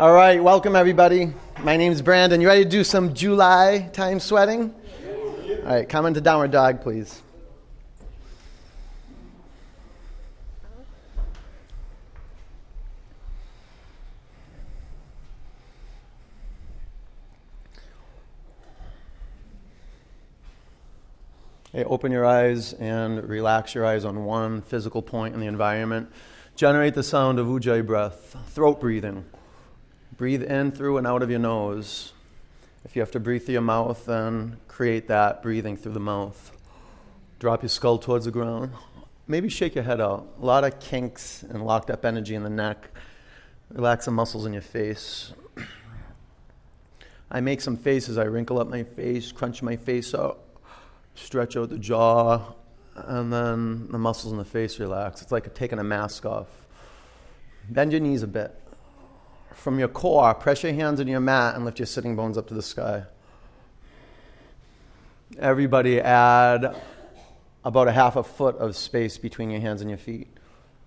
All right, welcome everybody. My name's Brandon. You ready to do some July time sweating? All right, come into downward dog, please. Okay, open your eyes and relax your eyes on one physical point in the environment. Generate the sound of ujjayi breath, throat breathing. Breathe in through and out of your nose. If you have to breathe through your mouth, then create that breathing through the mouth. Drop your skull towards the ground. Maybe shake your head out. A lot of kinks and locked up energy in the neck. Relax the muscles in your face. I make some faces. I wrinkle up my face, crunch my face out stretch out the jaw, and then the muscles in the face relax. It's like taking a mask off. Bend your knees a bit. From your core, press your hands on your mat and lift your sitting bones up to the sky. Everybody add about a half a foot of space between your hands and your feet.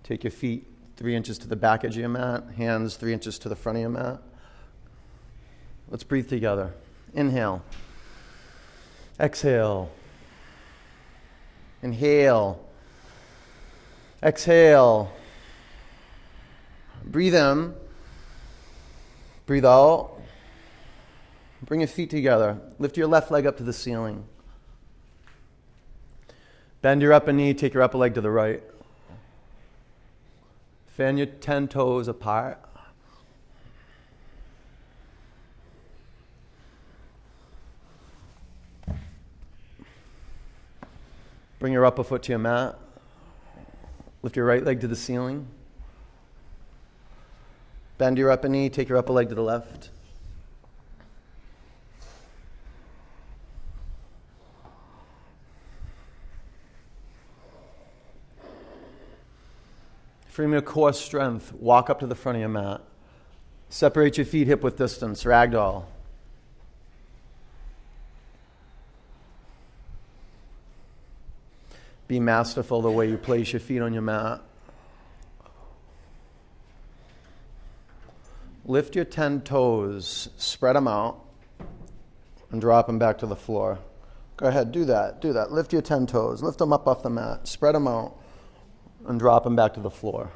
Take your feet three inches to the back edge of your mat, hands three inches to the front of your mat. Let's breathe together. Inhale. Exhale. Inhale. Exhale. Breathe in. Breathe out. Bring your feet together. Lift your left leg up to the ceiling. Bend your upper knee, take your upper leg to the right. Fan your 10 toes apart. Bring your upper foot to your mat. Lift your right leg to the ceiling. Bend your upper knee, take your upper leg to the left. From your core strength, walk up to the front of your mat. Separate your feet hip width distance, ragdoll. Be masterful the way you place your feet on your mat. Lift your 10 toes, spread them out, and drop them back to the floor. Go ahead, do that, do that. Lift your 10 toes, lift them up off the mat, spread them out, and drop them back to the floor.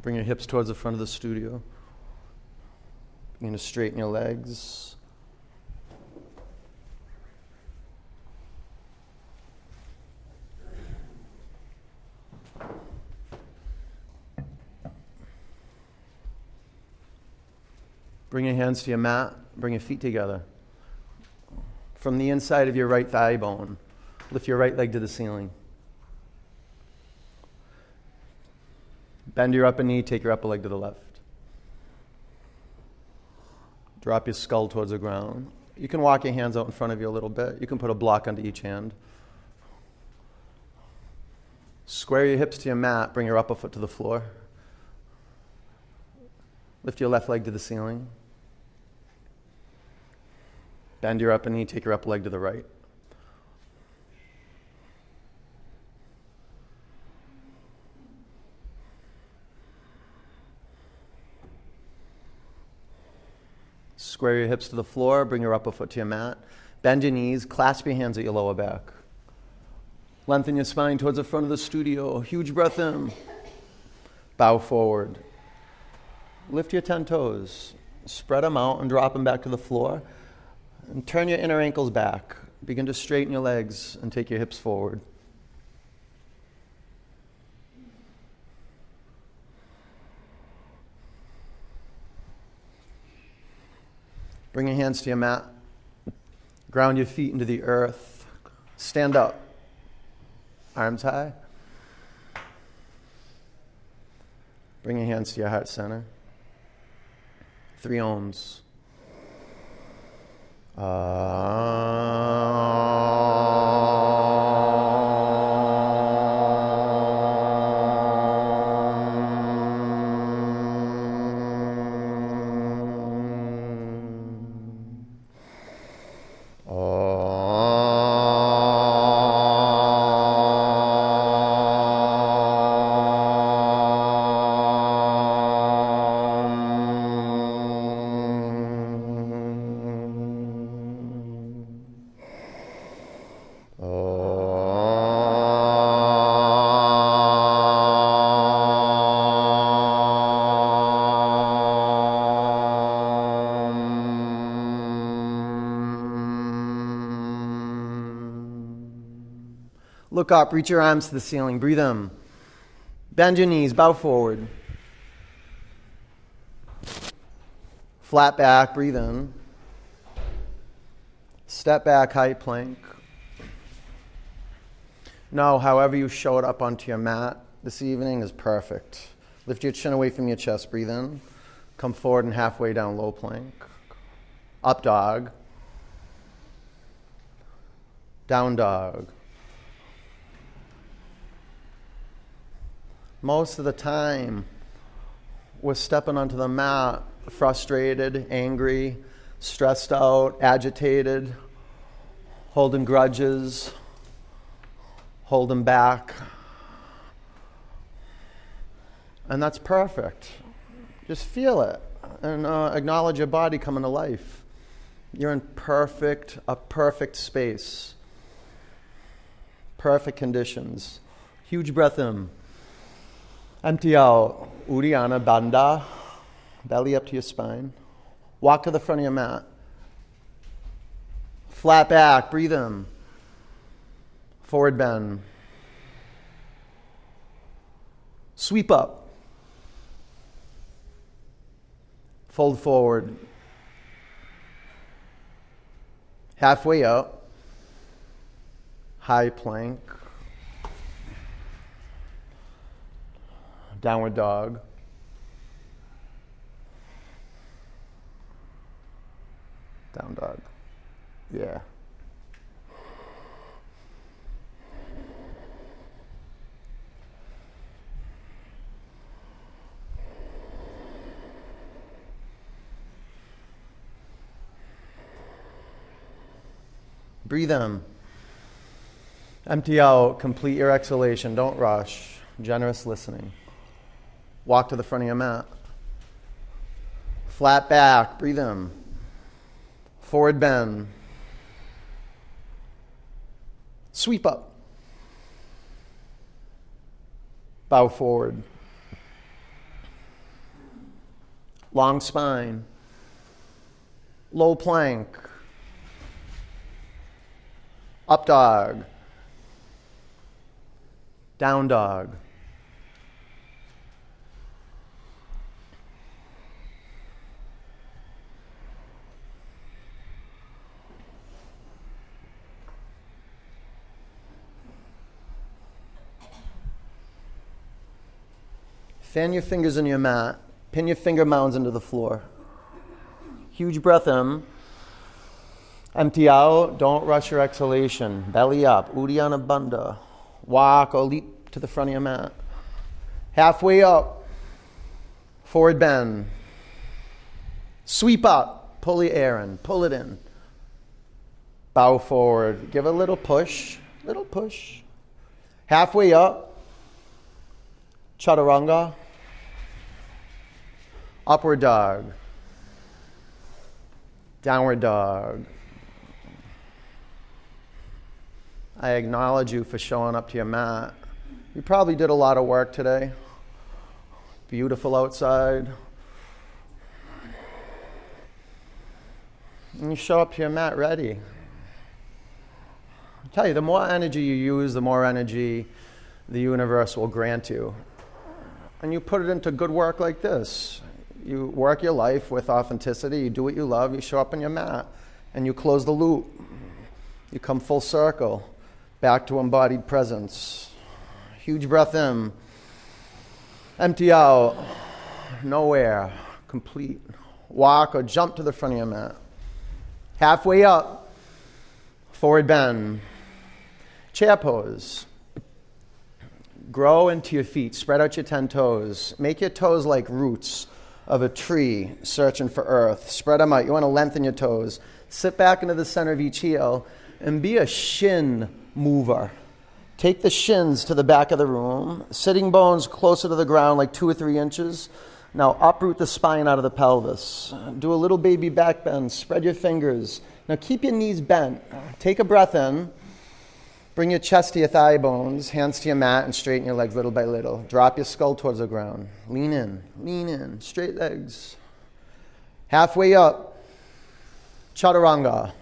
Bring your hips towards the front of the studio. You're going to straighten your legs. Bring your hands to your mat. Bring your feet together. From the inside of your right thigh bone, lift your right leg to the ceiling. Bend your upper knee, take your upper leg to the left. Drop your skull towards the ground. You can walk your hands out in front of you a little bit. You can put a block under each hand. Square your hips to your mat. Bring your upper foot to the floor. Lift your left leg to the ceiling. Bend your upper knee. Take your upper leg to the right. Square your hips to the floor, bring your upper foot to your mat. Bend your knees, clasp your hands at your lower back. Lengthen your spine towards the front of the studio. Huge breath in. Bow forward. Lift your 10 toes. Spread them out and drop them back to the floor. And turn your inner ankles back. Begin to straighten your legs and take your hips forward. Bring your hands to your mat. Ground your feet into the earth. Stand up. Arms high. Bring your hands to your heart center. Three oms. Uh... Look up, reach your arms to the ceiling, breathe in. Bend your knees, bow forward. Flat back, breathe in. Step back, high plank. Now, however you showed up onto your mat this evening is perfect. Lift your chin away from your chest, breathe in. Come forward and halfway down, low plank. Up dog. Down dog. Most of the time, we're stepping onto the mat frustrated, angry, stressed out, agitated, holding grudges, holding back. And that's perfect. Just feel it and uh, acknowledge your body coming to life. You're in perfect, a perfect space, perfect conditions. Huge breath in. Empty out. Uddiyana Bandha. Belly up to your spine. Walk to the front of your mat. Flat back. Breathe in. Forward bend. Sweep up. Fold forward. Halfway up. High plank. Downward dog. Down dog. Yeah. Breathe in. Empty out. Complete your exhalation. Don't rush. Generous listening. Walk to the front of your mat. Flat back. Breathe in. Forward bend. Sweep up. Bow forward. Long spine. Low plank. Up dog. Down dog. Fan your fingers in your mat. Pin your finger mounds into the floor. Huge breath in. Empty out. Don't rush your exhalation. Belly up. Uddiyana Bandha. Walk or leap to the front of your mat. Halfway up. Forward bend. Sweep up. Pull the air in. Pull it in. Bow forward. Give a little push. Little push. Halfway up. Chaturanga. Upward dog. Downward dog. I acknowledge you for showing up to your mat. You probably did a lot of work today. Beautiful outside. And you show up to your mat ready. I tell you, the more energy you use, the more energy the universe will grant you. And you put it into good work like this you work your life with authenticity, you do what you love, you show up on your mat, and you close the loop. You come full circle back to embodied presence. Huge breath in, empty out, nowhere, complete. Walk or jump to the front of your mat. Halfway up, forward bend. Chair pose. Grow into your feet. Spread out your 10 toes. Make your toes like roots of a tree searching for earth. Spread them out. You want to lengthen your toes. Sit back into the center of each heel and be a shin mover. Take the shins to the back of the room, sitting bones closer to the ground, like two or three inches. Now uproot the spine out of the pelvis. Do a little baby back bend. Spread your fingers. Now keep your knees bent. Take a breath in. Bring your chest to your thigh bones, hands to your mat, and straighten your legs little by little. Drop your skull towards the ground. Lean in, lean in, straight legs. Halfway up, chaturanga.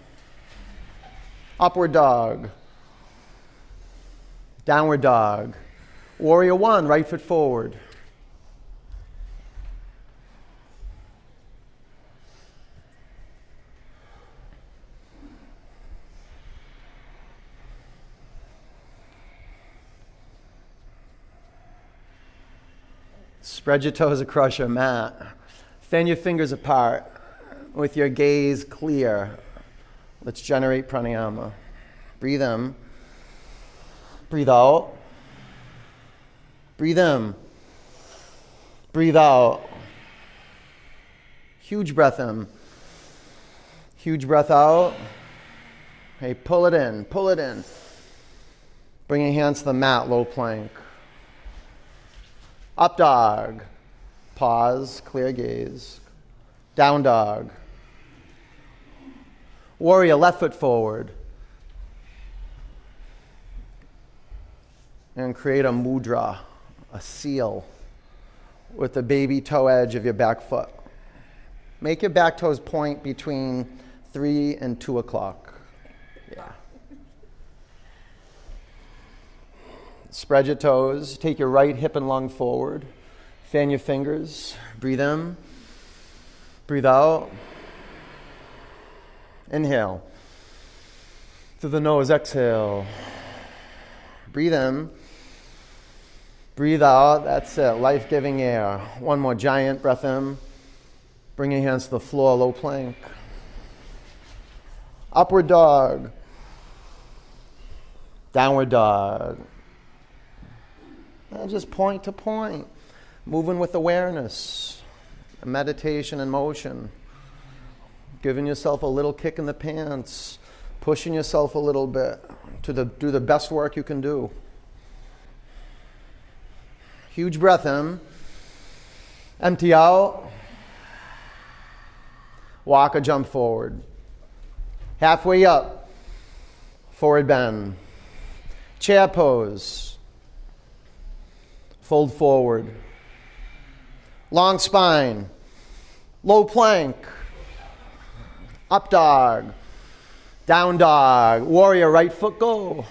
Upward dog. Downward dog. Warrior one, right foot forward. Spread your toes across your mat. Fan your fingers apart with your gaze clear. Let's generate pranayama. Breathe in. Breathe out. Breathe in. Breathe out. Huge breath in. Huge breath out. Hey, pull it in. Pull it in. Bring your hands to the mat, low plank. Up dog. Pause, clear gaze. Down dog. Warrior, left foot forward. And create a mudra, a seal, with the baby toe edge of your back foot. Make your back toes point between 3 and 2 o'clock. Yeah. Spread your toes. Take your right hip and lung forward. Fan your fingers. Breathe in. Breathe out. Inhale. Through the nose, exhale. Breathe in. Breathe out. That's it. Life giving air. One more giant breath in. Bring your hands to the floor, low plank. Upward dog. Downward dog. And just point to point, moving with awareness, meditation and motion, giving yourself a little kick in the pants, pushing yourself a little bit to the, do the best work you can do. Huge breath in, empty out, walk a jump forward. Halfway up, forward bend. Chair pose fold forward. Long spine, low plank, up dog, down dog, warrior, right foot go.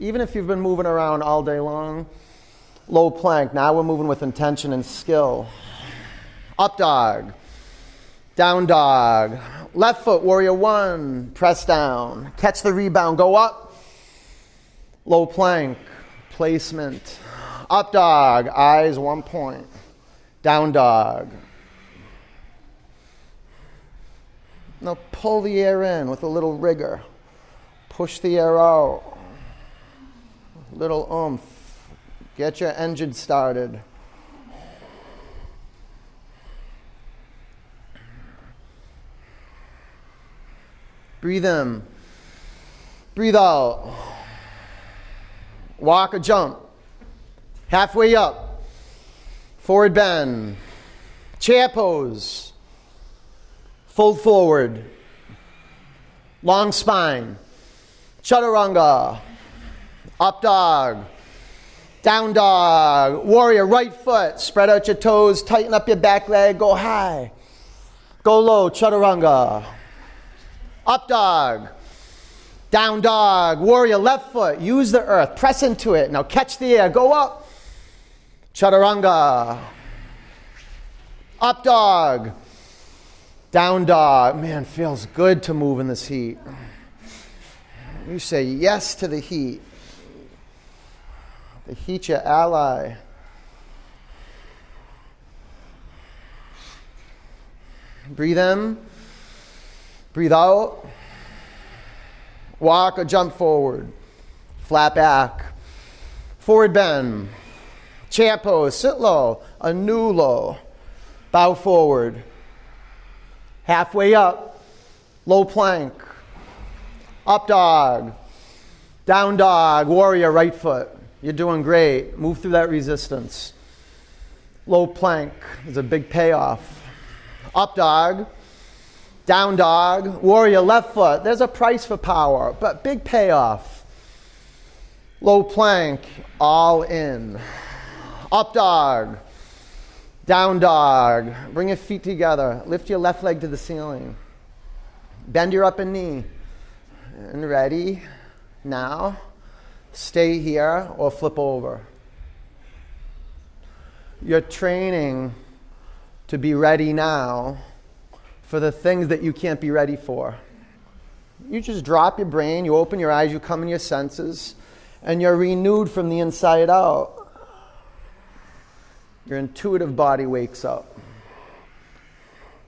Even if you've been moving around all day long, low plank. Now we're moving with intention and skill. Up dog, down dog, left foot, warrior one, press down, catch the rebound, go up, low plank, placement. Up dog, eyes one point. Down dog. Now pull the air in with a little rigor. Push the air out. Little oomph. Get your engine started. Breathe in. Breathe out. Walk or jump. Halfway up. Forward bend. Chair pose. Fold forward. Long spine. Chaturanga. Up dog. Down dog. Warrior. Right foot. Spread out your toes. Tighten up your back leg. Go high. Go low. Chaturanga. Up dog. Down dog. Warrior. Left foot. Use the earth. Press into it. Now catch the air. Go up. Chaturanga. Up dog. Down dog. Man, feels good to move in this heat. You say yes to the heat. The heat your ally. Breathe in. Breathe out. Walk or jump forward. Flat back. Forward bend. Chair pose, sit low, a new low. Bow forward. Halfway up, low plank. Up dog. Down dog, warrior, right foot. You're doing great. Move through that resistance. Low plank is a big payoff. Up dog. Down dog. Warrior, left foot. There's a price for power, but big payoff. Low plank, all in. Up dog. Down dog. Bring your feet together. Lift your left leg to the ceiling. Bend your upper knee. And ready. Now, stay here or flip over. You're training to be ready now for the things that you can't be ready for. You just drop your brain, you open your eyes, you come in your senses, and you're renewed from the inside out. Your intuitive body wakes up.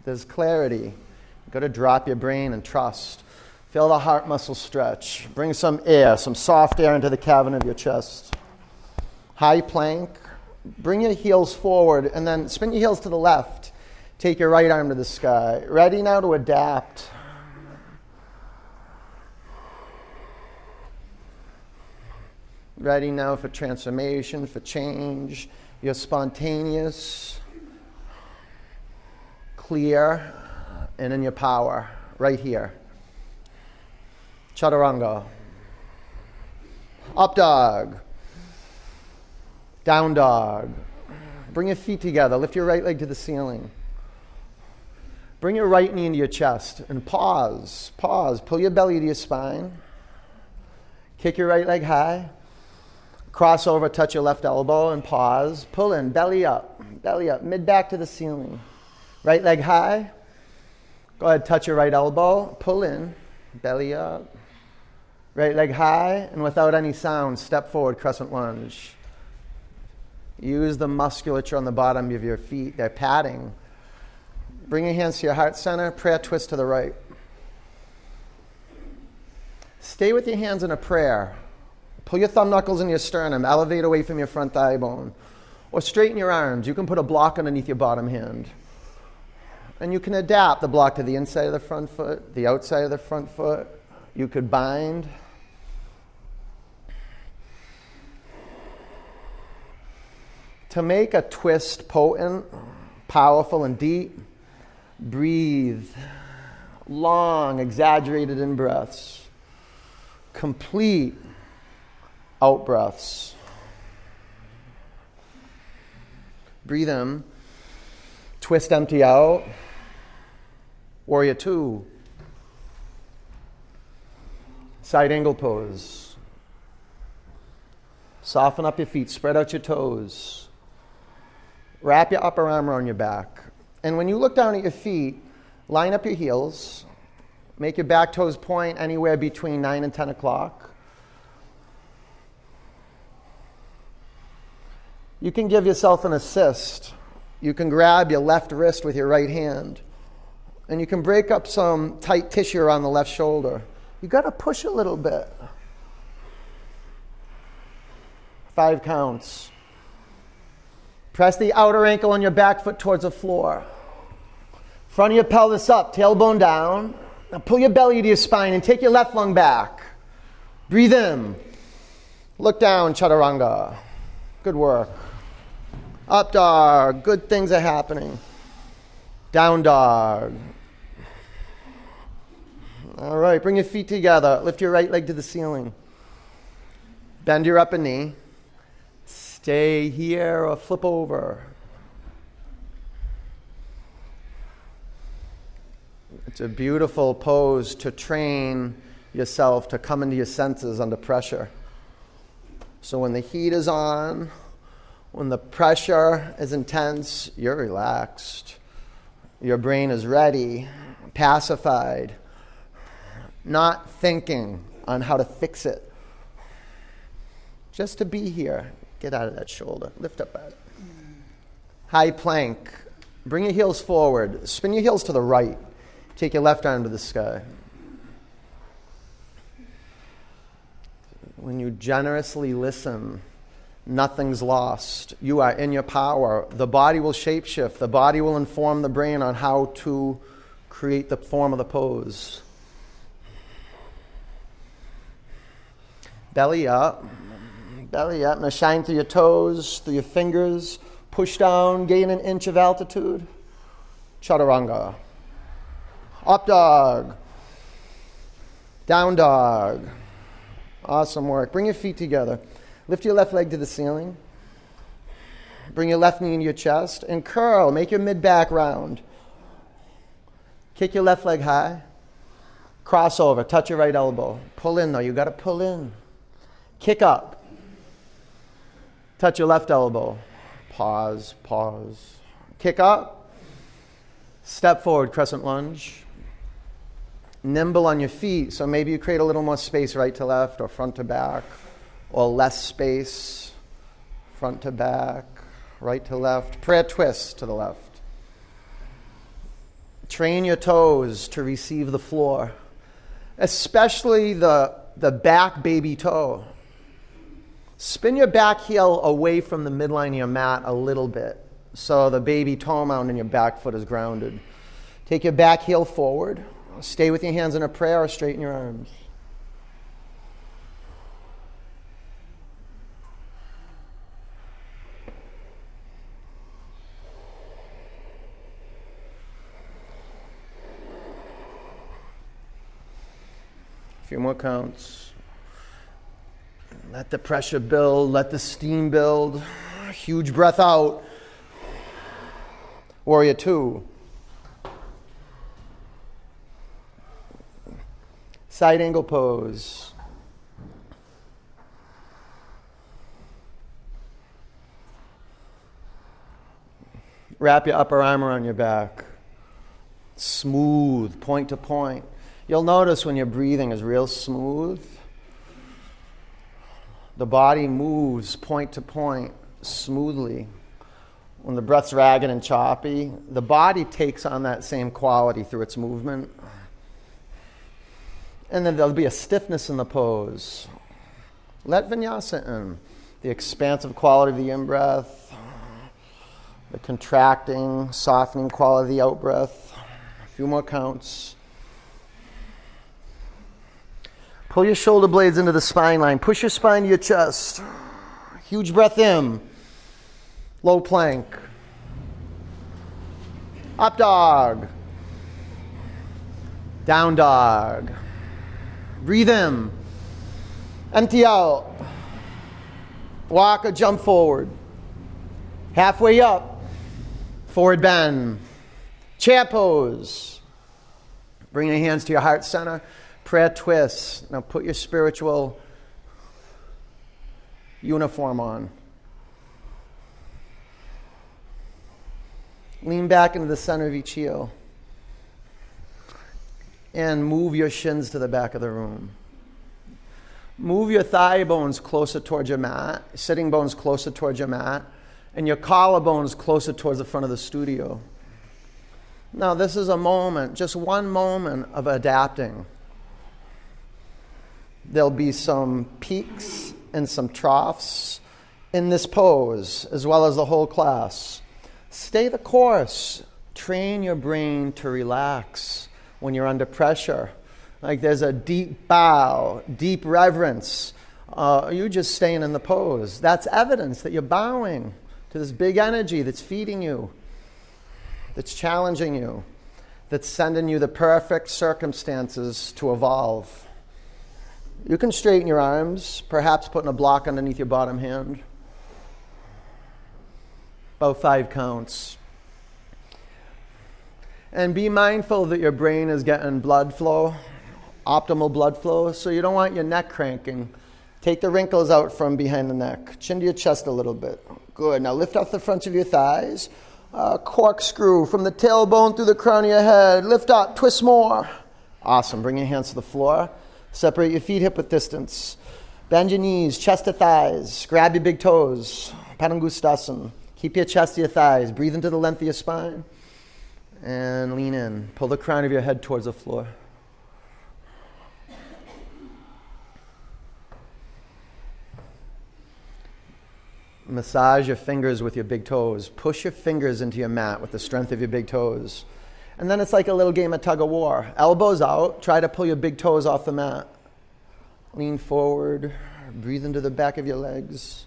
There's clarity. You've got to drop your brain and trust. Feel the heart muscle stretch. Bring some air, some soft air into the cavern of your chest. High plank. Bring your heels forward and then spin your heels to the left. Take your right arm to the sky. Ready now to adapt. Ready now for transformation, for change. You're spontaneous, clear, and in your power right here. Chaturanga. Up dog. Down dog. Bring your feet together. Lift your right leg to the ceiling. Bring your right knee into your chest and pause. Pause. Pull your belly to your spine. Kick your right leg high. Cross over, touch your left elbow and pause. Pull in, belly up, belly up, mid back to the ceiling. Right leg high. Go ahead, touch your right elbow. Pull in, belly up. Right leg high, and without any sound, step forward, crescent lunge. Use the musculature on the bottom of your feet, they're padding. Bring your hands to your heart center, prayer twist to the right. Stay with your hands in a prayer. Pull your thumb knuckles in your sternum, elevate away from your front thigh bone. Or straighten your arms. You can put a block underneath your bottom hand. And you can adapt the block to the inside of the front foot, the outside of the front foot. You could bind. To make a twist potent, powerful, and deep, breathe long, exaggerated in breaths. Complete out breaths. Breathe in. Twist empty out. Warrior two. Side angle pose. Soften up your feet, spread out your toes. Wrap your upper arm around your back. And when you look down at your feet, line up your heels. Make your back toes point anywhere between 9 and 10 o'clock. You can give yourself an assist. You can grab your left wrist with your right hand. And you can break up some tight tissue around the left shoulder. You got to push a little bit. Five counts. Press the outer ankle on your back foot towards the floor. Front of your pelvis up, tailbone down. Now pull your belly to your spine and take your left lung back. Breathe in. Look down, chaturanga. Good work. Up dog, good things are happening. Down dog. All right, bring your feet together. Lift your right leg to the ceiling. Bend your upper knee. Stay here or flip over. It's a beautiful pose to train yourself to come into your senses under pressure. So when the heat is on, when the pressure is intense, you're relaxed. Your brain is ready, pacified, not thinking on how to fix it. Just to be here. Get out of that shoulder. Lift up it. High plank. Bring your heels forward. Spin your heels to the right. Take your left arm to the sky. When you generously listen, nothing's lost. You are in your power. The body will shapeshift, the body will inform the brain on how to create the form of the pose. Belly up. Belly up. Now shine through your toes, through your fingers. Push down, gain an inch of altitude. Chaturanga. Up dog. Down dog. Awesome work. Bring your feet together. Lift your left leg to the ceiling. Bring your left knee into your chest and curl. Make your mid back round. Kick your left leg high. Cross over. Touch your right elbow. Pull in, though. You got to pull in. Kick up. Touch your left elbow. Pause, pause. Kick up. Step forward, crescent lunge. Nimble on your feet, so maybe you create a little more space right to left or front to back, or less space front to back, right to left. Prayer twist to the left. Train your toes to receive the floor, especially the, the back baby toe. Spin your back heel away from the midline of your mat a little bit so the baby toe mound in your back foot is grounded. Take your back heel forward. Stay with your hands in a prayer or straighten your arms. A few more counts. Let the pressure build, let the steam build. Huge breath out. Warrior two. Side angle pose. Wrap your upper arm around your back. Smooth, point to point. You'll notice when your breathing is real smooth the body moves point to point smoothly. When the breath's ragged and choppy, the body takes on that same quality through its movement. And then there'll be a stiffness in the pose. Let vinyasa in. The expansive quality of the in breath, the contracting, softening quality of the out breath. A few more counts. Pull your shoulder blades into the spine line. Push your spine to your chest. Huge breath in. Low plank. Up dog. Down dog. Breathe in. Empty out. Walk or jump forward. Halfway up. Forward bend. Chair pose. Bring your hands to your heart center prayer twists. Now put your spiritual uniform on. Lean back into the center of each heel. And move your shins to the back of the room. Move your thigh bones closer towards your mat, sitting bones closer towards your mat, and your collarbones closer towards the front of the studio. Now, this is a moment, just one moment of adapting. There'll be some peaks and some troughs in this pose, as well as the whole class. Stay the course. Train your brain to relax when you're under pressure. Like there's a deep bow, deep reverence. Uh, you're just staying in the pose. That's evidence that you're bowing to this big energy that's feeding you, that's challenging you, that's sending you the perfect circumstances to evolve. You can straighten your arms, perhaps putting a block underneath your bottom hand. About five counts. And be mindful that your brain is getting blood flow, optimal blood flow, so you don't want your neck cranking. Take the wrinkles out from behind the neck. Chin to your chest a little bit. Good. Now lift off the fronts of your thighs. Uh, corkscrew from the tailbone through the crown of your head. Lift up, twist more. Awesome. Bring your hands to the floor. Separate your feet hip width distance. Bend your knees, chest to thighs. Grab your big toes. Padangusthasana. Keep your chest to your thighs. Breathe into the length of your spine. And lean in. Pull the crown of your head towards the floor. Massage your fingers with your big toes. Push your fingers into your mat with the strength of your big toes. And then it's like a little game of tug of war. Elbows out, try to pull your big toes off the mat. Lean forward, breathe into the back of your legs.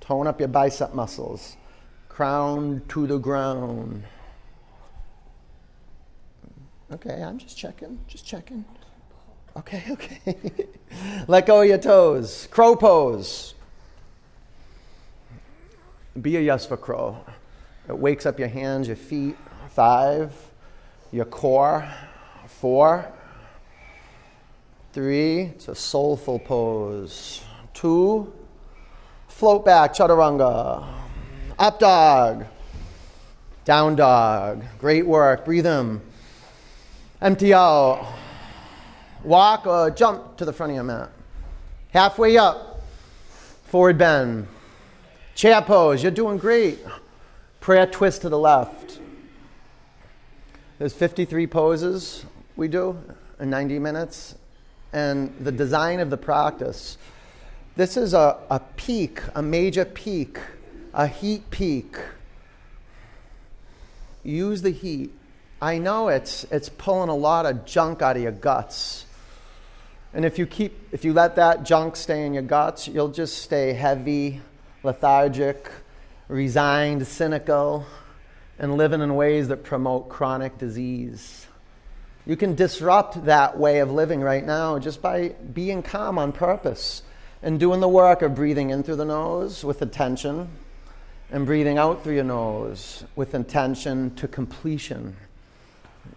Tone up your bicep muscles. Crown to the ground. Okay, I'm just checking, just checking. Okay, okay. Let go of your toes. Crow pose. Be a yes for crow. It wakes up your hands, your feet. Five. Your core. Four. Three. It's a soulful pose. Two. Float back, chaturanga. Up dog. Down dog. Great work. Breathe in. Empty out. Walk or jump to the front of your mat. Halfway up. Forward bend. Chair pose. You're doing great. Prayer twist to the left. There's 53 poses we do in 90 minutes. And the design of the practice. This is a, a peak, a major peak, a heat peak. Use the heat. I know it's, it's pulling a lot of junk out of your guts. And if you keep, if you let that junk stay in your guts, you'll just stay heavy, lethargic, resigned, cynical, and living in ways that promote chronic disease. You can disrupt that way of living right now just by being calm on purpose and doing the work of breathing in through the nose with attention and breathing out through your nose with intention to completion.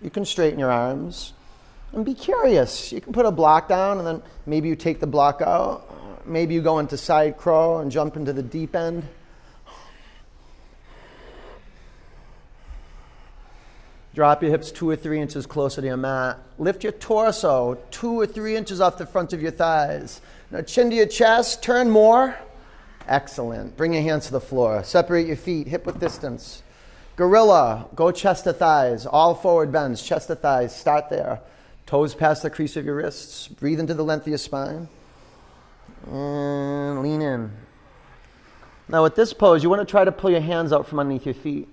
You can straighten your arms and be curious. You can put a block down and then maybe you take the block out. Maybe you go into side crow and jump into the deep end. Drop your hips two or three inches closer to your mat. Lift your torso two or three inches off the front of your thighs. Now, chin to your chest, turn more. Excellent. Bring your hands to the floor. Separate your feet, hip width distance. Gorilla, go chest to thighs. All forward bends, chest to thighs. Start there. Toes past the crease of your wrists. Breathe into the length of your spine. And lean in. Now, with this pose, you want to try to pull your hands out from underneath your feet.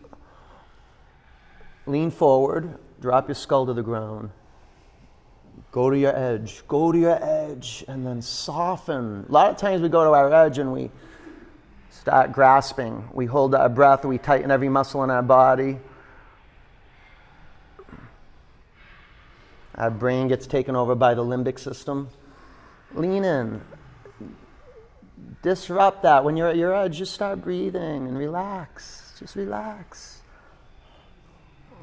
Lean forward, drop your skull to the ground. Go to your edge, go to your edge, and then soften. A lot of times we go to our edge and we start grasping. We hold our breath, we tighten every muscle in our body. Our brain gets taken over by the limbic system. Lean in. Disrupt that. When you're at your edge, just start breathing and relax. Just relax.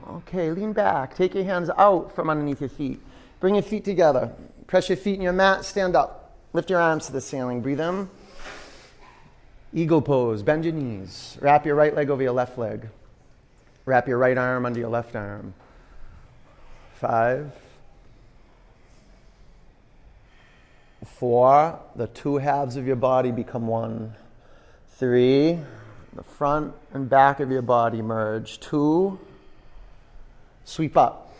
Okay, lean back. Take your hands out from underneath your feet. Bring your feet together. Press your feet in your mat. Stand up. Lift your arms to the ceiling. Breathe in. Eagle pose. Bend your knees. Wrap your right leg over your left leg. Wrap your right arm under your left arm. Five. Four. The two halves of your body become one. Three. The front and back of your body merge. Two. Sweep up.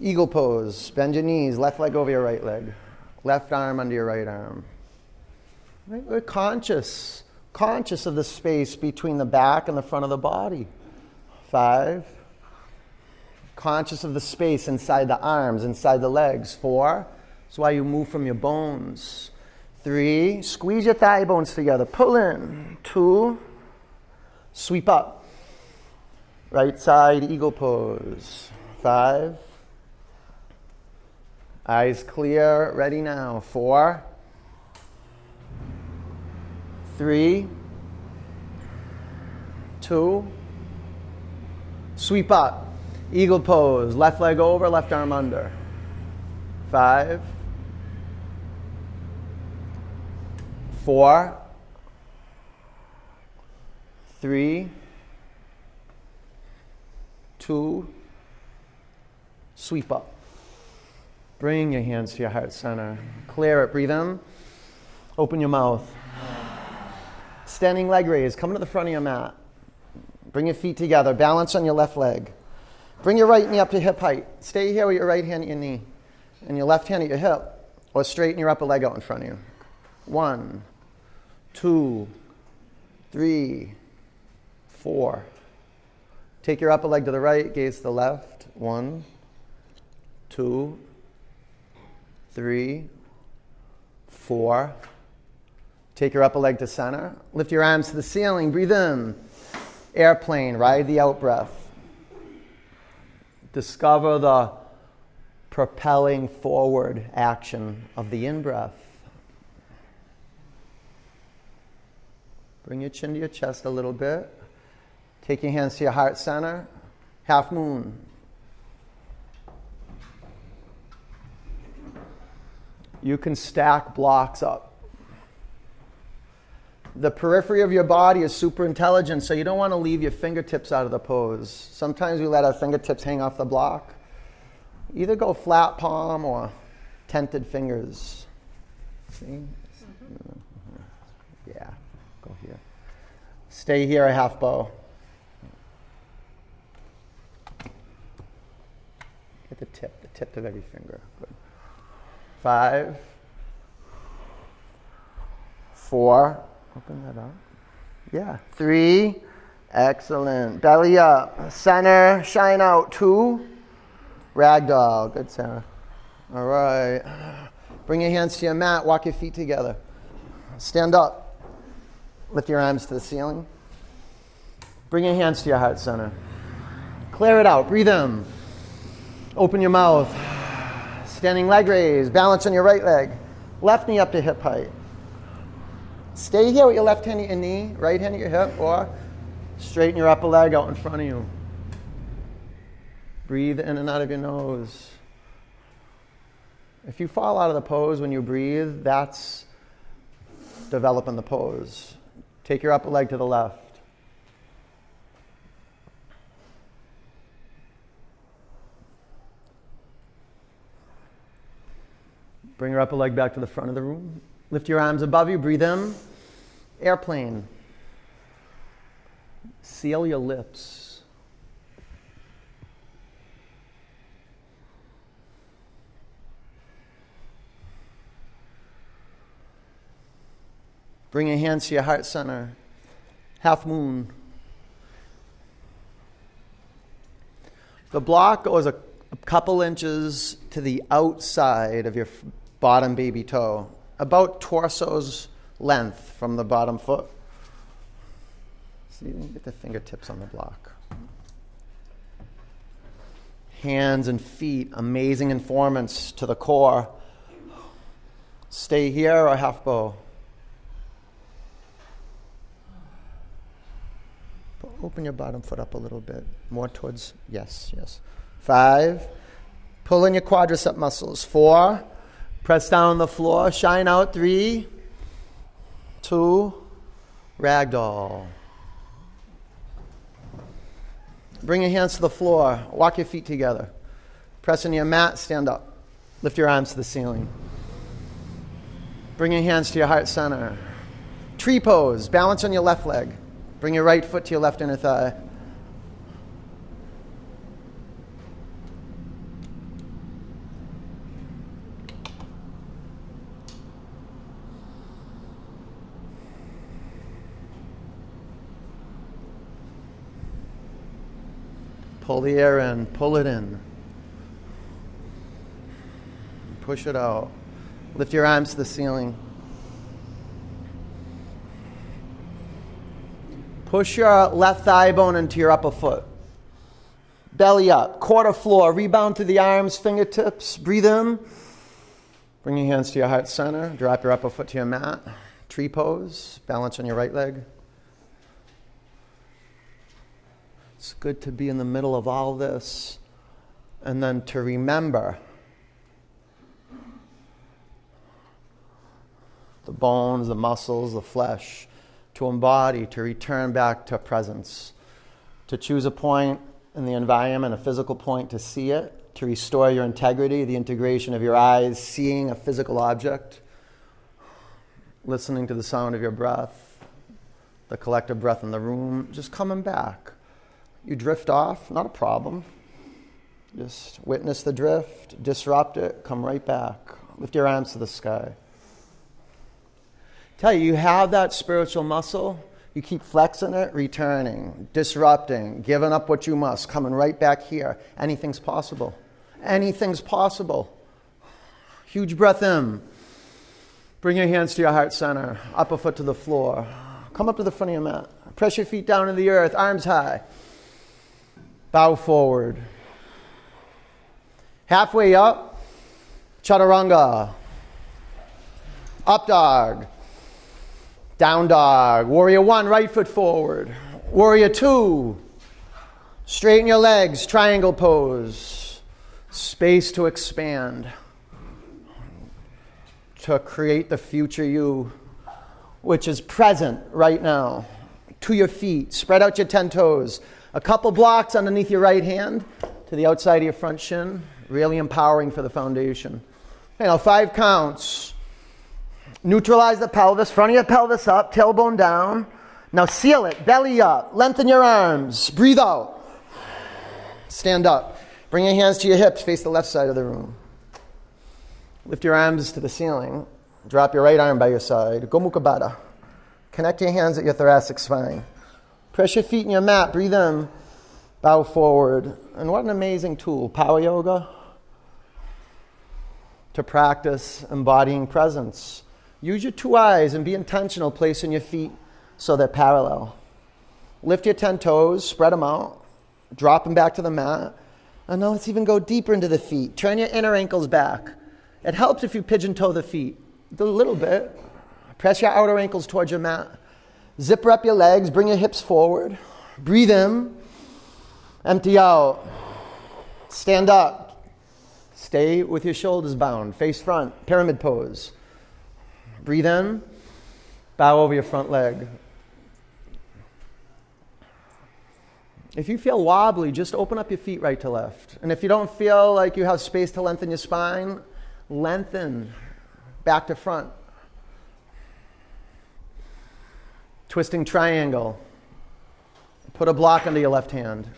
Eagle pose. Bend your knees. Left leg over your right leg. Left arm under your right arm. Right? We're conscious, conscious of the space between the back and the front of the body. Five. Conscious of the space inside the arms, inside the legs. Four. That's why you move from your bones. Three. Squeeze your thigh bones together. Pull in. Two. Sweep up. Right side eagle pose. Five. Eyes clear, ready now. Four. Three. Two. Sweep up. Eagle pose. Left leg over, left arm under. Five. Four. Three. Two. Sweep up. Bring your hands to your heart center. Clear it. Breathe in. Open your mouth. Standing leg raise. Come to the front of your mat. Bring your feet together. Balance on your left leg. Bring your right knee up to hip height. Stay here with your right hand at your knee and your left hand at your hip, or straighten your upper leg out in front of you. One, two, three, four. Take your upper leg to the right, gaze to the left. One, two, three, four. Take your upper leg to center. Lift your arms to the ceiling. Breathe in. Airplane, ride the out breath. Discover the propelling forward action of the in breath. Bring your chin to your chest a little bit. Take your hands to your heart center. Half moon. You can stack blocks up. The periphery of your body is super intelligent, so you don't want to leave your fingertips out of the pose. Sometimes we let our fingertips hang off the block. Either go flat palm or tented fingers. See? Mm-hmm. Yeah, go here. Stay here a half bow. Get the tip, the tip of every finger. Good. Five, four, open that up. Yeah, three, excellent. Belly up, center, shine out. Two, ragdoll. Good, Sarah. All right. Bring your hands to your mat, walk your feet together. Stand up. Lift your arms to the ceiling. Bring your hands to your heart center. Clear it out. Breathe in. Open your mouth. Standing leg raise. Balance on your right leg. Left knee up to hip height. Stay here with your left hand at your knee, right hand at your hip, or straighten your upper leg out in front of you. Breathe in and out of your nose. If you fall out of the pose when you breathe, that's developing the pose. Take your upper leg to the left. Bring your upper leg back to the front of the room. Lift your arms above you. Breathe in. Airplane. Seal your lips. Bring your hands to your heart center. Half moon. The block goes a, a couple inches to the outside of your bottom baby toe, about torso's length from the bottom foot. See, you can get the fingertips on the block. Hands and feet, amazing informants to the core. Stay here or half bow. Open your bottom foot up a little bit, more towards, yes, yes. Five. Pull in your quadricep muscles. Four. Press down on the floor. Shine out. Three, two, ragdoll. Bring your hands to the floor. Walk your feet together. Press on your mat. Stand up. Lift your arms to the ceiling. Bring your hands to your heart center. Tree pose. Balance on your left leg. Bring your right foot to your left inner thigh. Pull the air in, pull it in. Push it out. Lift your arms to the ceiling. Push your left thigh bone into your upper foot. Belly up, quarter floor, rebound to the arms, fingertips. Breathe in. Bring your hands to your heart center. Drop your upper foot to your mat. Tree pose. Balance on your right leg. It's good to be in the middle of all this and then to remember the bones, the muscles, the flesh, to embody, to return back to presence, to choose a point in the environment, a physical point, to see it, to restore your integrity, the integration of your eyes, seeing a physical object, listening to the sound of your breath, the collective breath in the room, just coming back. You drift off, not a problem. Just witness the drift, disrupt it, come right back. Lift your arms to the sky. Tell you, you have that spiritual muscle. You keep flexing it, returning, disrupting, giving up what you must, coming right back here. Anything's possible. Anything's possible. Huge breath in. Bring your hands to your heart center, upper foot to the floor. Come up to the front of your mat. Press your feet down to the earth, arms high. Bow forward. Halfway up, chaturanga. Up dog. Down dog. Warrior one, right foot forward. Warrior two. Straighten your legs, triangle pose. Space to expand. To create the future you, which is present right now. To your feet. Spread out your 10 toes. A couple blocks underneath your right hand to the outside of your front shin. Really empowering for the foundation. You know, five counts. Neutralize the pelvis, front of your pelvis up, tailbone down. Now seal it, belly up, lengthen your arms, breathe out. Stand up. Bring your hands to your hips, face the left side of the room. Lift your arms to the ceiling. Drop your right arm by your side. Gomukha Baddha. Connect your hands at your thoracic spine. Press your feet in your mat, breathe in, bow forward. And what an amazing tool, power yoga, to practice embodying presence. Use your two eyes and be intentional placing your feet so they're parallel. Lift your 10 toes, spread them out, drop them back to the mat. And now let's even go deeper into the feet. Turn your inner ankles back. It helps if you pigeon toe the feet a little bit. Press your outer ankles towards your mat. Zipper up your legs, bring your hips forward. Breathe in, empty out. Stand up. Stay with your shoulders bound, face front, pyramid pose. Breathe in, bow over your front leg. If you feel wobbly, just open up your feet right to left. And if you don't feel like you have space to lengthen your spine, lengthen back to front. Twisting triangle. Put a block under your left hand.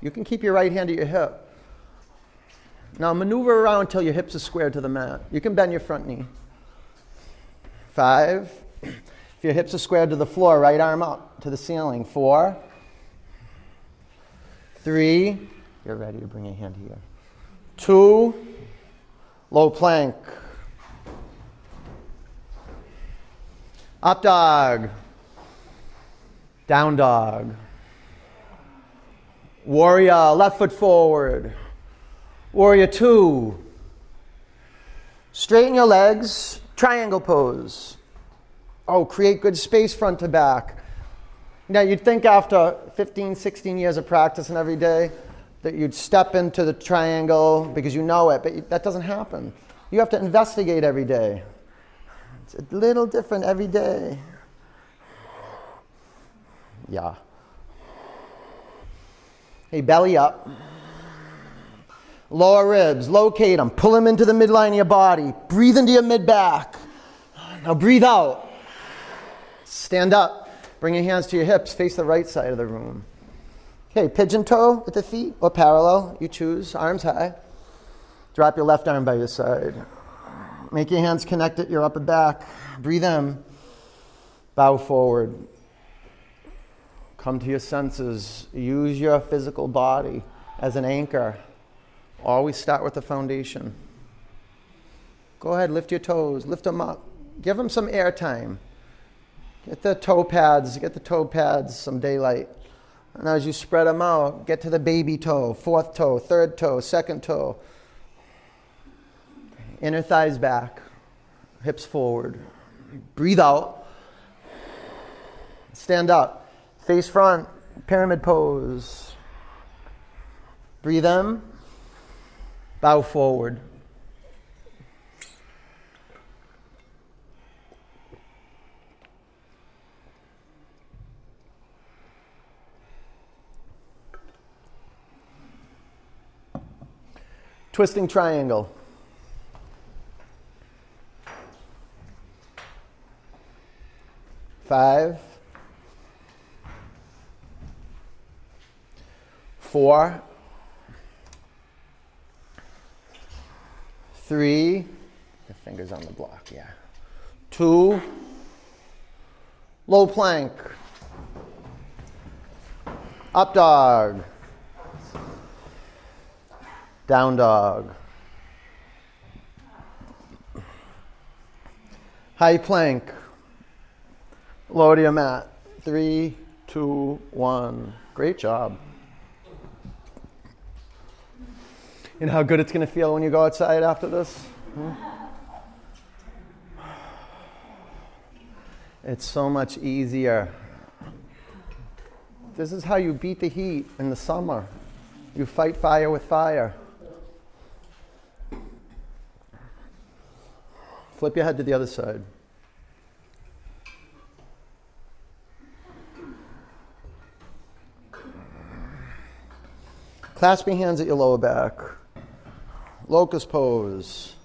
You can keep your right hand at your hip. Now maneuver around until your hips are squared to the mat. You can bend your front knee. Five. If your hips are squared to the floor, right arm up to the ceiling. Four. Three. You're ready to bring your hand here. Two. Low plank. Up dog. Down dog. Warrior, left foot forward. Warrior two. Straighten your legs, triangle pose. Oh, create good space front to back. Now, you'd think after 15, 16 years of practice and every day that you'd step into the triangle because you know it, but that doesn't happen. You have to investigate every day. It's a little different every day. Yeah. Hey, belly up. Lower ribs, locate them, pull them into the midline of your body. Breathe into your mid back. Now breathe out. Stand up. Bring your hands to your hips. Face the right side of the room. Okay, pigeon toe at the feet or parallel. You choose. Arms high. Drop your left arm by your side. Make your hands connect at your upper back. Breathe in. Bow forward. Come to your senses. Use your physical body as an anchor. Always start with the foundation. Go ahead, lift your toes, lift them up. Give them some air time. Get the toe pads, get the toe pads some daylight. And as you spread them out, get to the baby toe, fourth toe, third toe, second toe. Inner thighs back, hips forward. Breathe out. Stand up. Face front, pyramid pose. Breathe in. Bow forward. Twisting triangle. Five. Four. Three. The fingers on the block, yeah. Two. Low plank. Up dog. Down dog. High plank. Lower your mat. Three, two, one. Great job. You know how good it's going to feel when you go outside after this? Hmm? It's so much easier. This is how you beat the heat in the summer. You fight fire with fire. Flip your head to the other side. Clasp your hands at your lower back. Locust pose.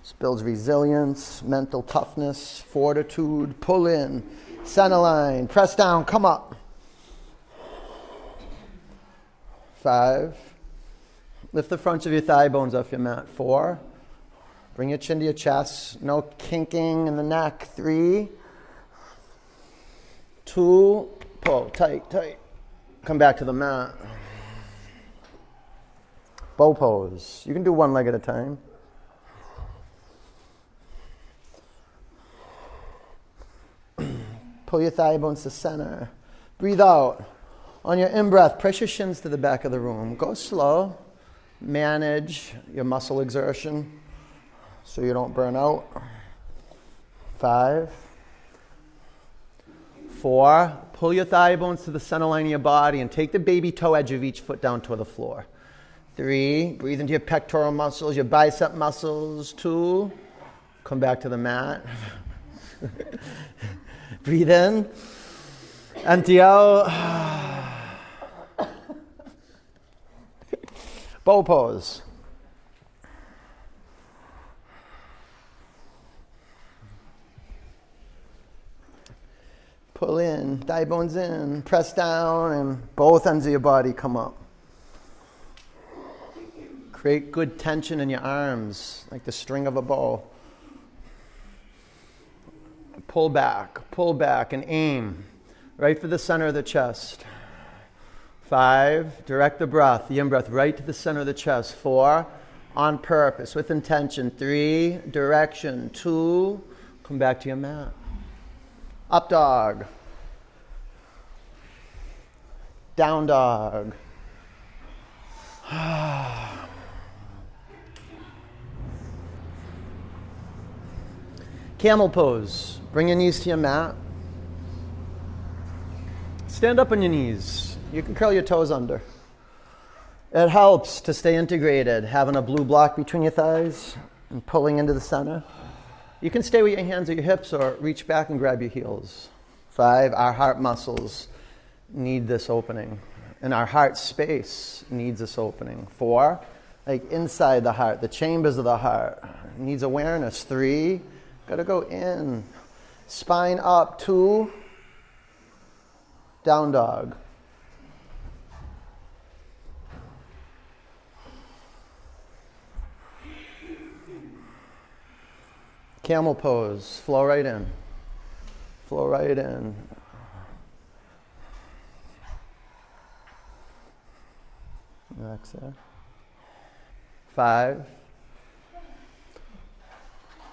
This builds resilience, mental toughness, fortitude. Pull in, center line, press down, come up. Five. Lift the fronts of your thigh bones off your mat. Four. Bring your chin to your chest. No kinking in the neck. Three. Two. Pull tight, tight. Come back to the mat. Bow pose. You can do one leg at a time. Pull your thigh bones to center. Breathe out. On your in breath, press your shins to the back of the room. Go slow. Manage your muscle exertion so you don't burn out. Five. Four. Pull your thigh bones to the center line of your body and take the baby toe edge of each foot down toward the floor. Three. Breathe into your pectoral muscles, your bicep muscles. Two. Come back to the mat. Breathe in. Empty out. Bow pose. Pull in, thigh bones in, press down, and both ends of your body come up. Create good tension in your arms, like the string of a bow. Pull back, pull back, and aim right for the center of the chest. Five, direct the breath, the in breath, right to the center of the chest. Four, on purpose, with intention. Three, direction. Two, come back to your mat. Up dog. Down dog. Ah. Camel pose. Bring your knees to your mat. Stand up on your knees. You can curl your toes under. It helps to stay integrated, having a blue block between your thighs and pulling into the center. You can stay with your hands at your hips or reach back and grab your heels. Five, our heart muscles need this opening, and our heart space needs this opening. Four, like inside the heart, the chambers of the heart needs awareness. Three, gotta go in. Spine up. Two, down dog. Camel pose. Flow right in. Flow right in. Exhale. Five.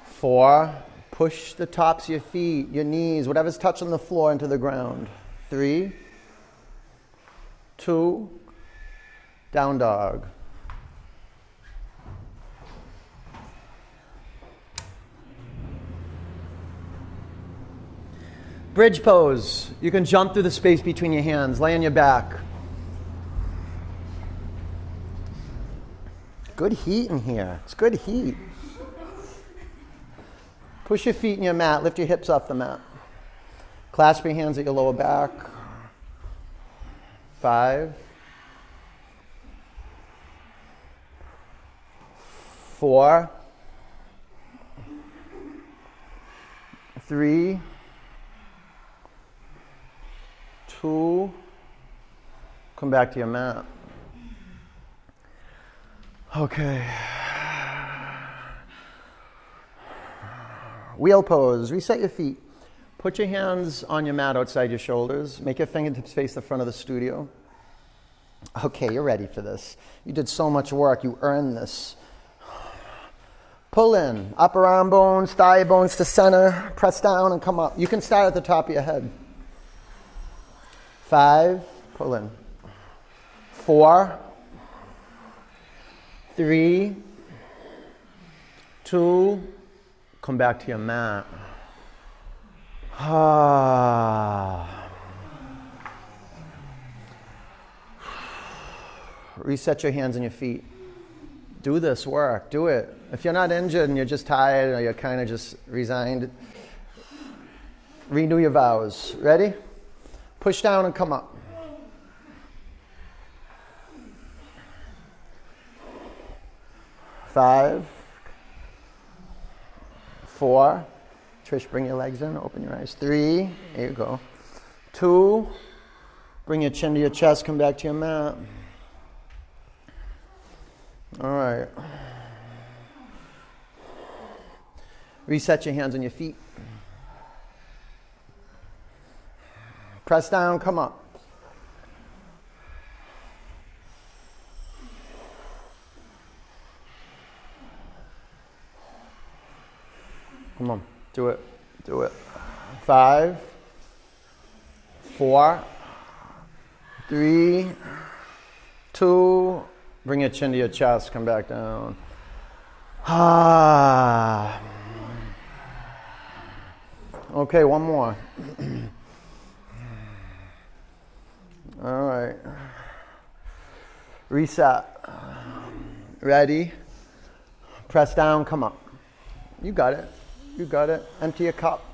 Four. Push the tops of your feet, your knees, whatever's touching the floor into the ground. Three. Two. Down dog. Bridge pose. You can jump through the space between your hands, lay on your back. Good heat in here. It's good heat. Push your feet in your mat, lift your hips off the mat. Clasp your hands at your lower back. Five. Four. Three. Two. Come back to your mat. Okay. Wheel pose. Reset your feet. Put your hands on your mat outside your shoulders. Make your fingertips face the front of the studio. Okay, you're ready for this. You did so much work. You earned this. Pull in. Upper arm bones, thigh bones to center. Press down and come up. You can start at the top of your head. Five. Pull in. Four. Three. Two come back to your mat. Ah. Reset your hands and your feet. Do this work. Do it. If you're not injured and you're just tired or you're kind of just resigned, renew your vows. Ready? Push down and come up. Five, four. Trish, bring your legs in, open your eyes. Three, there you go. Two, bring your chin to your chest, come back to your mat. All right. Reset your hands on your feet. Press down, come up. Come on, do it, do it. Five, four, three, two, bring your chin to your chest, come back down. Ah. Okay, one more. All right. Reset. Ready? Press down, come up. You got it. You got it. Empty your cup.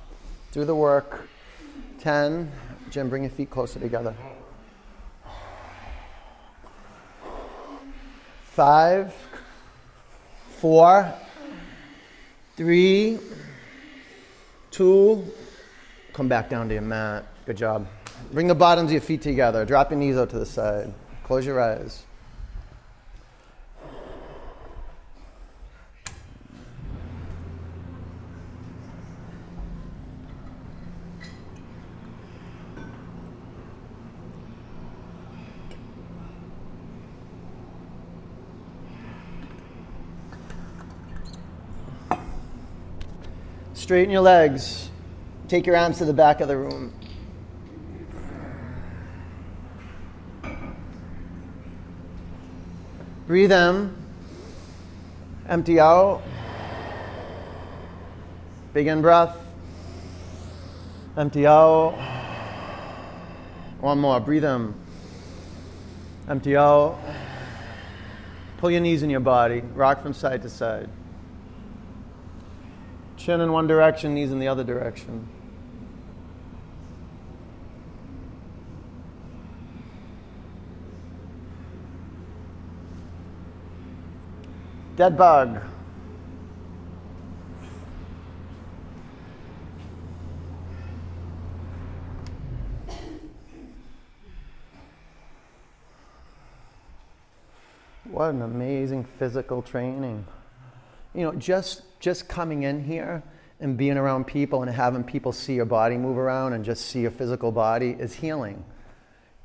Do the work. 10. Jim, bring your feet closer together. Five, four, three, two. Come back down to your mat. Good job. Bring the bottoms of your feet together. Drop your knees out to the side. Close your eyes. Straighten your legs. Take your arms to the back of the room. Breathe in. Empty out. Big in breath. Empty out. One more. Breathe in. Empty out. Pull your knees in your body. Rock from side to side. Chin in one direction, knees in the other direction. Dead bug. What an amazing physical training. You know, just just coming in here and being around people and having people see your body move around and just see your physical body is healing.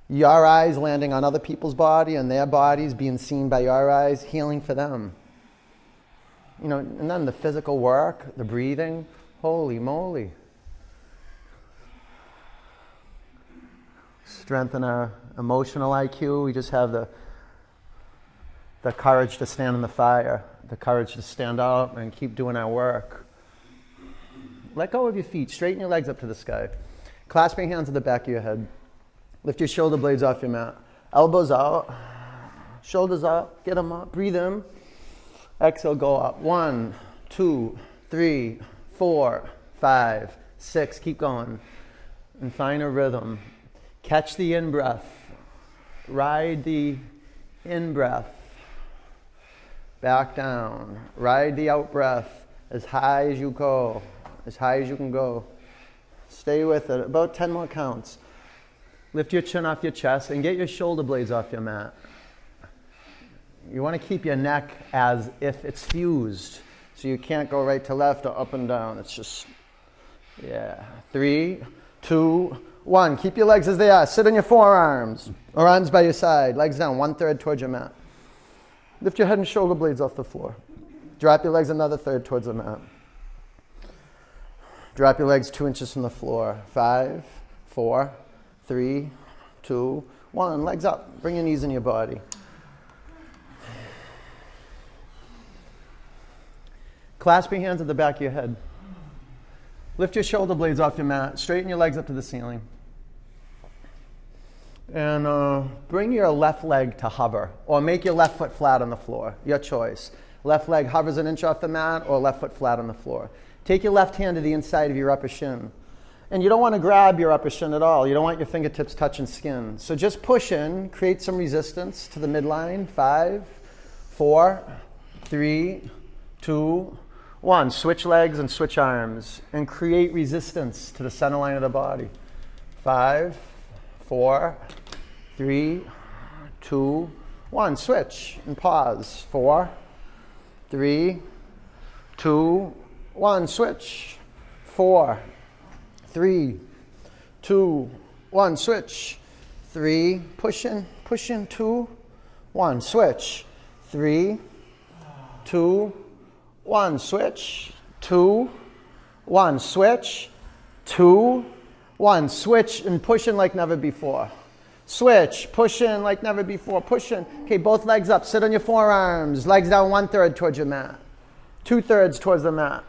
Your eyes landing on other people's body and their bodies being seen by your eyes, healing for them. You know, and then the physical work, the breathing, holy moly. Strengthen our emotional IQ. We just have the, the courage to stand in the fire, the courage to stand up and keep doing our work. Let go of your feet. Straighten your legs up to the sky. Clasp your hands at the back of your head. Lift your shoulder blades off your mat. Elbows out. Shoulders up. Get them up. Breathe in. Exhale, go up. One, two, three, four, five, six. Keep going. And find a rhythm. Catch the in breath. Ride the in breath. Back down. Ride the out breath as high as you go, as high as you can go. Stay with it. About 10 more counts. Lift your chin off your chest and get your shoulder blades off your mat. You want to keep your neck as if it's fused. So you can't go right to left or up and down. It's just, yeah. Three, two, one. Keep your legs as they are. Sit on your forearms or arms by your side. Legs down, one third towards your mat. Lift your head and shoulder blades off the floor. Drop your legs another third towards the mat. Drop your legs two inches from the floor. Five, four, three, two, one. Legs up. Bring your knees in your body. Clasp your hands at the back of your head. Lift your shoulder blades off your mat. Straighten your legs up to the ceiling. And uh, bring your left leg to hover, or make your left foot flat on the floor. Your choice. Left leg hovers an inch off the mat, or left foot flat on the floor. Take your left hand to the inside of your upper shin. And you don't want to grab your upper shin at all. You don't want your fingertips touching skin. So just push in, create some resistance to the midline. Five, four, three, two, one. Switch legs and switch arms and create resistance to the center line of the body. Five, four, three, two, one. Switch and pause. Four, three, two, one. Switch. Four, three, two, one. Switch. Three, pushing, pushing, two, one. Switch. Three, two, one. Switch. Two, one. Switch. Two, one. Switch and pushing like never before. Switch, push in like never before. Push in. Okay, both legs up. Sit on your forearms. Legs down one third towards your mat. Two thirds towards the mat.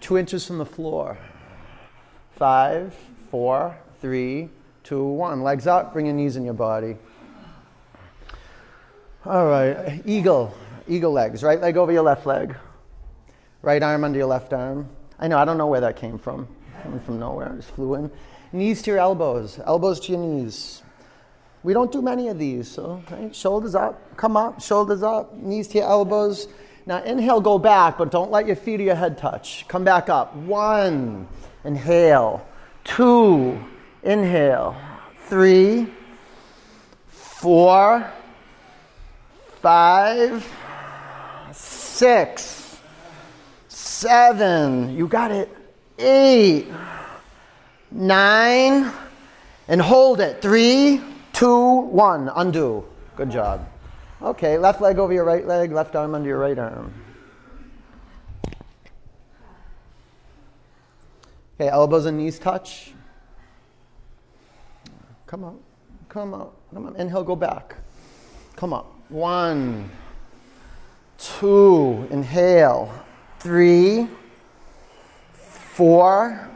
Two inches from the floor. Five, four, three, two, one. Legs up. Bring your knees in your body. All right. Eagle. Eagle legs. Right leg over your left leg. Right arm under your left arm. I know, I don't know where that came from. Coming from nowhere. Just flew in. Knees to your elbows. Elbows to your knees. We don't do many of these, so right? shoulders up, come up, shoulders up, knees to your elbows. Now inhale, go back, but don't let your feet or your head touch. Come back up. One, inhale. Two, inhale. Three, four, five, six, seven. You got it. Eight, nine, and hold it. Three, two, one. Undo. Good job. Okay, left leg over your right leg, left arm under your right arm. Okay, elbows and knees touch. Come up, come up, come up. Inhale, go back. Come up. One, two, inhale. Three, four,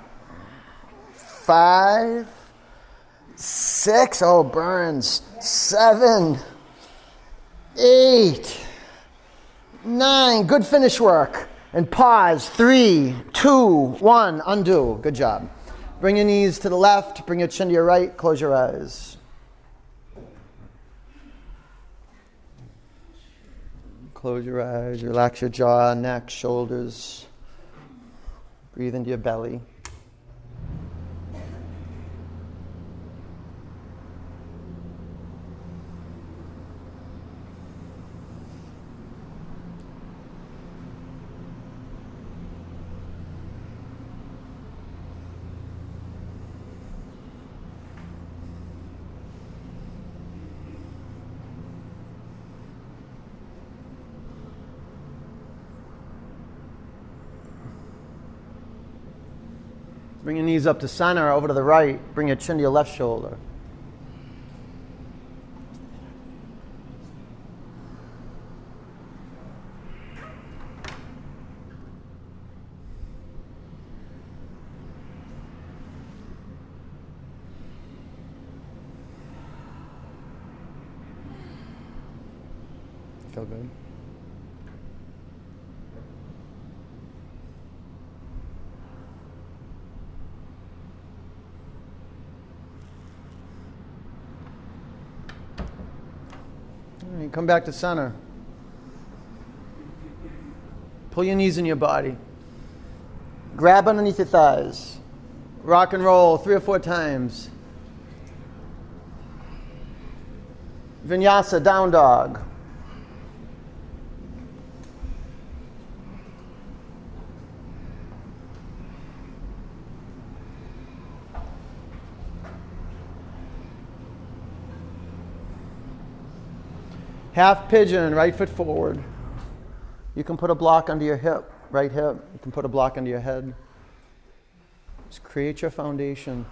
five, six, oh, burns, seven, eight, nine, good finish work. And pause, three, two, one, undo. Good job. Bring your knees to the left, bring your chin to your right, close your eyes. Close your eyes, relax your jaw, neck, shoulders. Breathe into your belly. Bring your knees up to center, over to the right. Bring your chin to your left shoulder. Feel good? All right, come back to center. Pull your knees in your body. Grab underneath your thighs. Rock and roll three or four times. Vinyasa, down dog. Half pigeon, right foot forward. You can put a block under your hip, right hip. You can put a block under your head. Just create your foundation.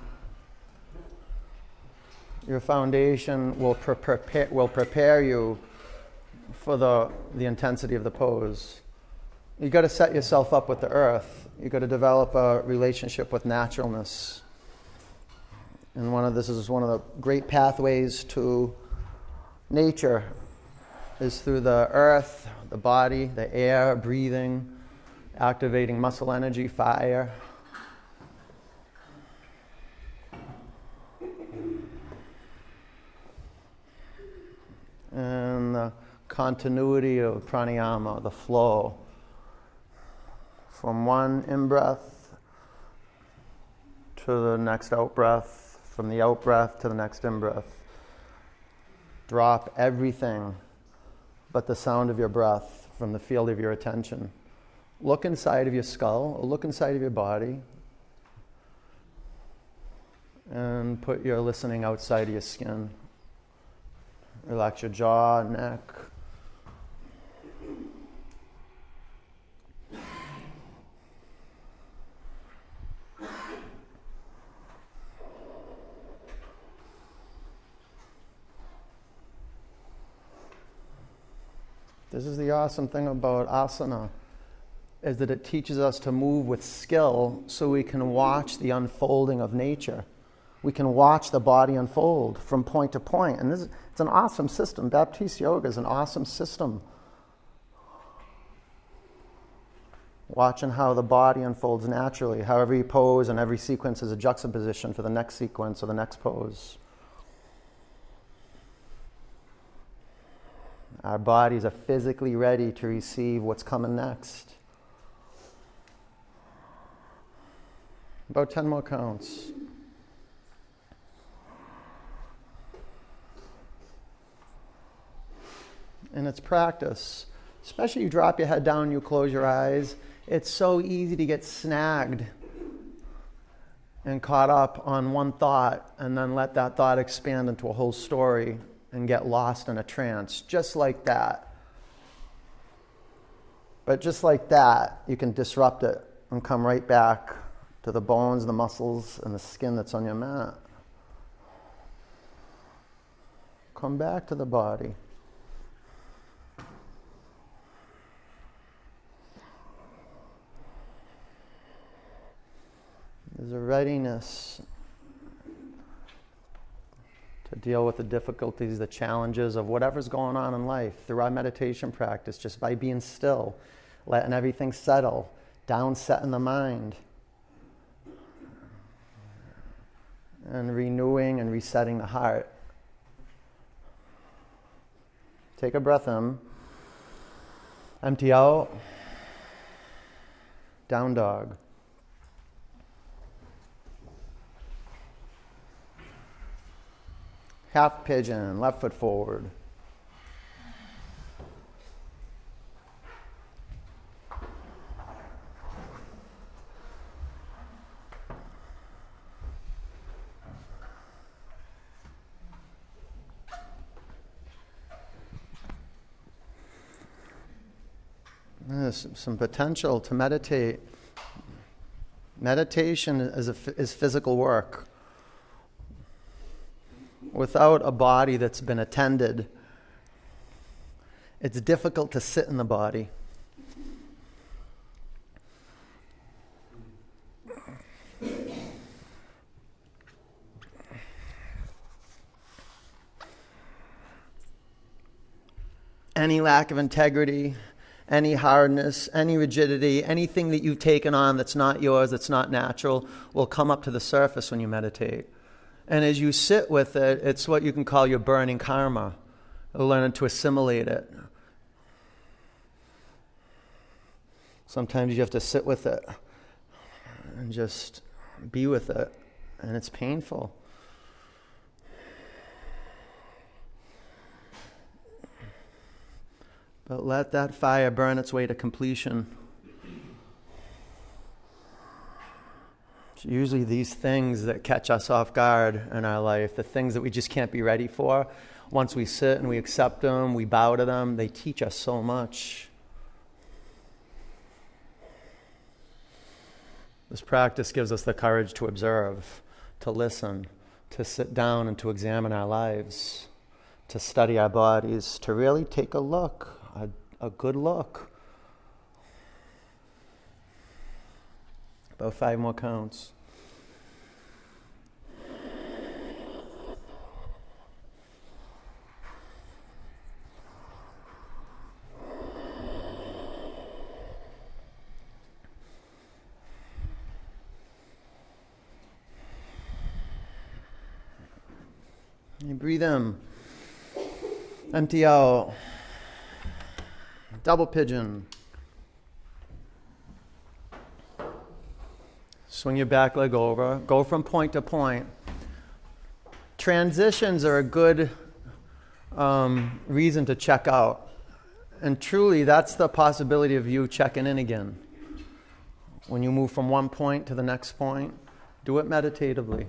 Your foundation will, pre- prepare, will prepare you for the, the intensity of the pose. You got to set yourself up with the earth. You've got to develop a relationship with naturalness. And one of this is one of the great pathways to nature is through the earth, the body, the air, breathing, activating muscle energy, fire. And the continuity of pranayama, the flow from one in breath to the next out breath, from the out breath to the next in breath. Drop everything but the sound of your breath from the field of your attention. Look inside of your skull, or look inside of your body, and put your listening outside of your skin. Relax your jaw, neck. This is the awesome thing about asana is that it teaches us to move with skill so we can watch the unfolding of nature. We can watch the body unfold from point to point. And this is, it's an awesome system. Baptiste Yoga is an awesome system. Watching how the body unfolds naturally, how every pose and every sequence is a juxtaposition for the next sequence or the next pose. Our bodies are physically ready to receive what's coming next. About 10 more counts. And it's practice. Especially you drop your head down, you close your eyes. It's so easy to get snagged and caught up on one thought and then let that thought expand into a whole story and get lost in a trance, just like that. But just like that, you can disrupt it and come right back to the bones, the muscles, and the skin that's on your mat. Come back to the body. There's a readiness deal with the difficulties, the challenges of whatever's going on in life through our meditation practice, just by being still, letting everything settle, down setting the mind, and renewing and resetting the heart. Take a breath in, empty out, down dog. Half pigeon, left foot forward. There's some potential to meditate. Meditation is, a, is physical work without a body that's been attended, it's difficult to sit in the body. Any lack of integrity, any hardness, any rigidity, anything that you've taken on that's not yours, that's not natural, will come up to the surface when you meditate. And as you sit with it, it's what you can call your burning karma, learning to assimilate it. Sometimes you have to sit with it and just be with it, and it's painful. But let that fire burn its way to completion. Usually these things that catch us off guard in our life, the things that we just can't be ready for. Once we sit and we accept them, we bow to them, they teach us so much. This practice gives us the courage to observe, to listen, to sit down and to examine our lives, to study our bodies, to really take a look, a, a good look About five more counts. You breathe in, empty out, double pigeon. Swing your back leg over, go from point to point. Transitions are a good um, reason to check out. And truly, that's the possibility of you checking in again. When you move from one point to the next point, do it meditatively.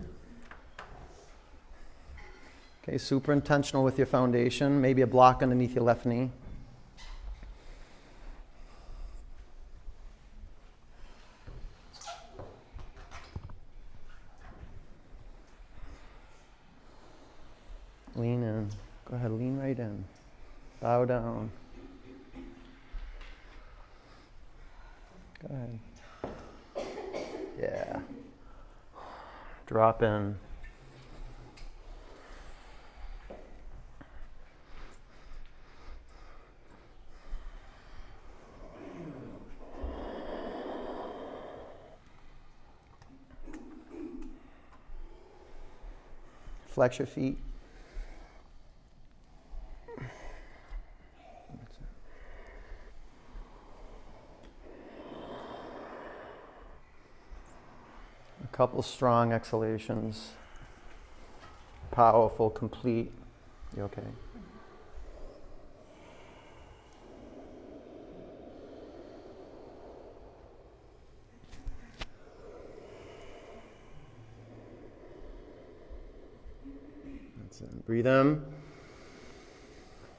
Okay, super intentional with your foundation, maybe a block underneath your left knee. Lean in. Go ahead, lean right in. Bow down. Go ahead. Yeah. Drop in. Flex your feet. A couple strong exhalations. Powerful, complete. You okay? That's it. Breathe in.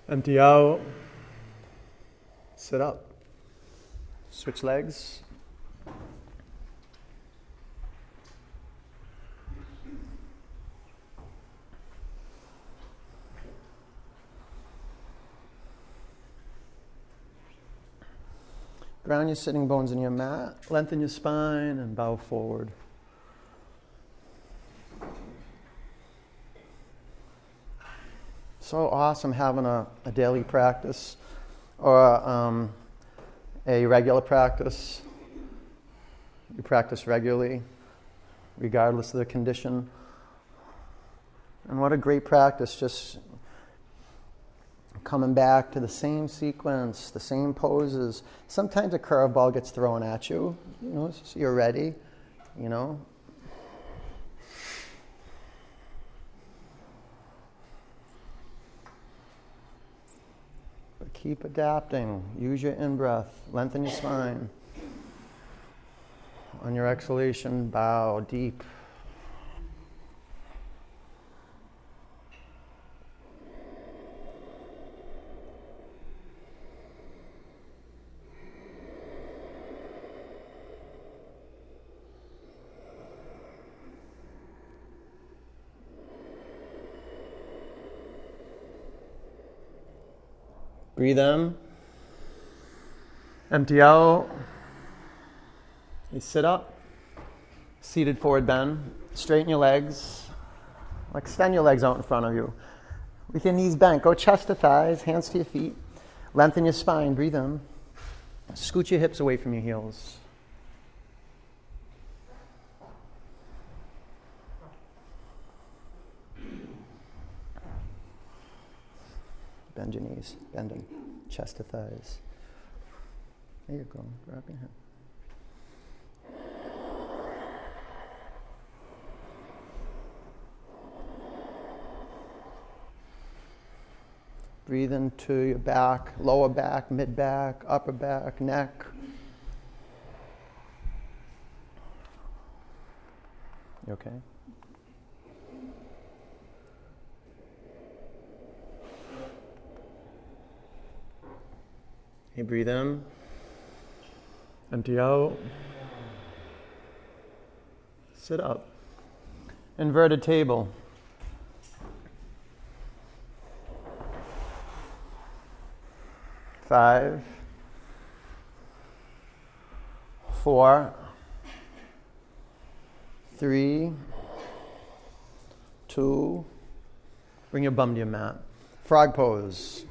Empty out. Sit up. Switch legs. Ground your sitting bones in your mat. Lengthen your spine and bow forward. So awesome having a, a daily practice or um, a regular practice. You practice regularly, regardless of the condition. And what a great practice, just coming back to the same sequence, the same poses. Sometimes a curveball gets thrown at you, you know, so you're ready, you know. Keep adapting. Use your in breath, lengthen your spine. On your exhalation, bow deep. Breathe in. Empty out. You sit up. Seated forward bend. Straighten your legs. Extend your legs out in front of you. With your knees bent, go chest to thighs, hands to your feet. Lengthen your spine. Breathe in. Scoot your hips away from your heels. Bend your knees, bend them, chest to thighs. There you go, grab your hand. Breathe into your back, lower back, mid back, upper back, neck. You okay? You breathe in, empty out, sit up. Inverted table. Five, four, three, two. Bring your bum to your mat. Frog pose.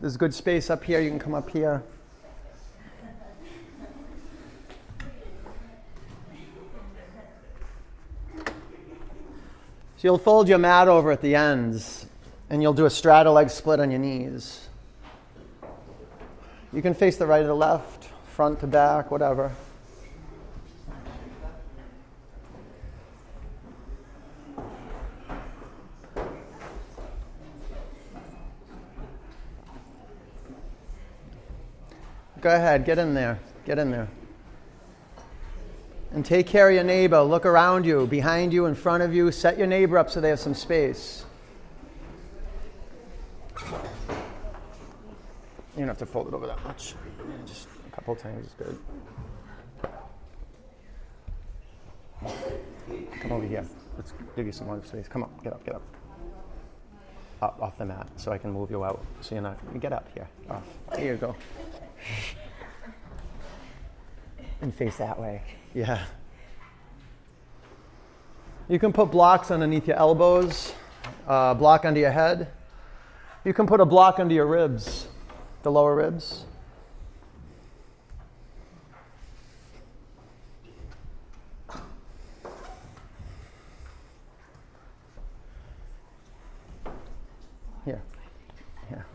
There's good space up here. You can come up here. So you'll fold your mat over at the ends and you'll do a straddle leg split on your knees. You can face the right or the left, front to back, whatever. Go ahead, get in there. Get in there. And take care of your neighbor. Look around you, behind you, in front of you. Set your neighbor up so they have some space. You don't have to fold it over that much. Just a couple times is good. Come over here. Let's give you some more space. Come on, get up, get up. Up off the mat so I can move you out. So you're not. Get up here. Off. Here you go. And face that way. Yeah. You can put blocks underneath your elbows, uh, block under your head. You can put a block under your ribs, the lower ribs. Here. Here.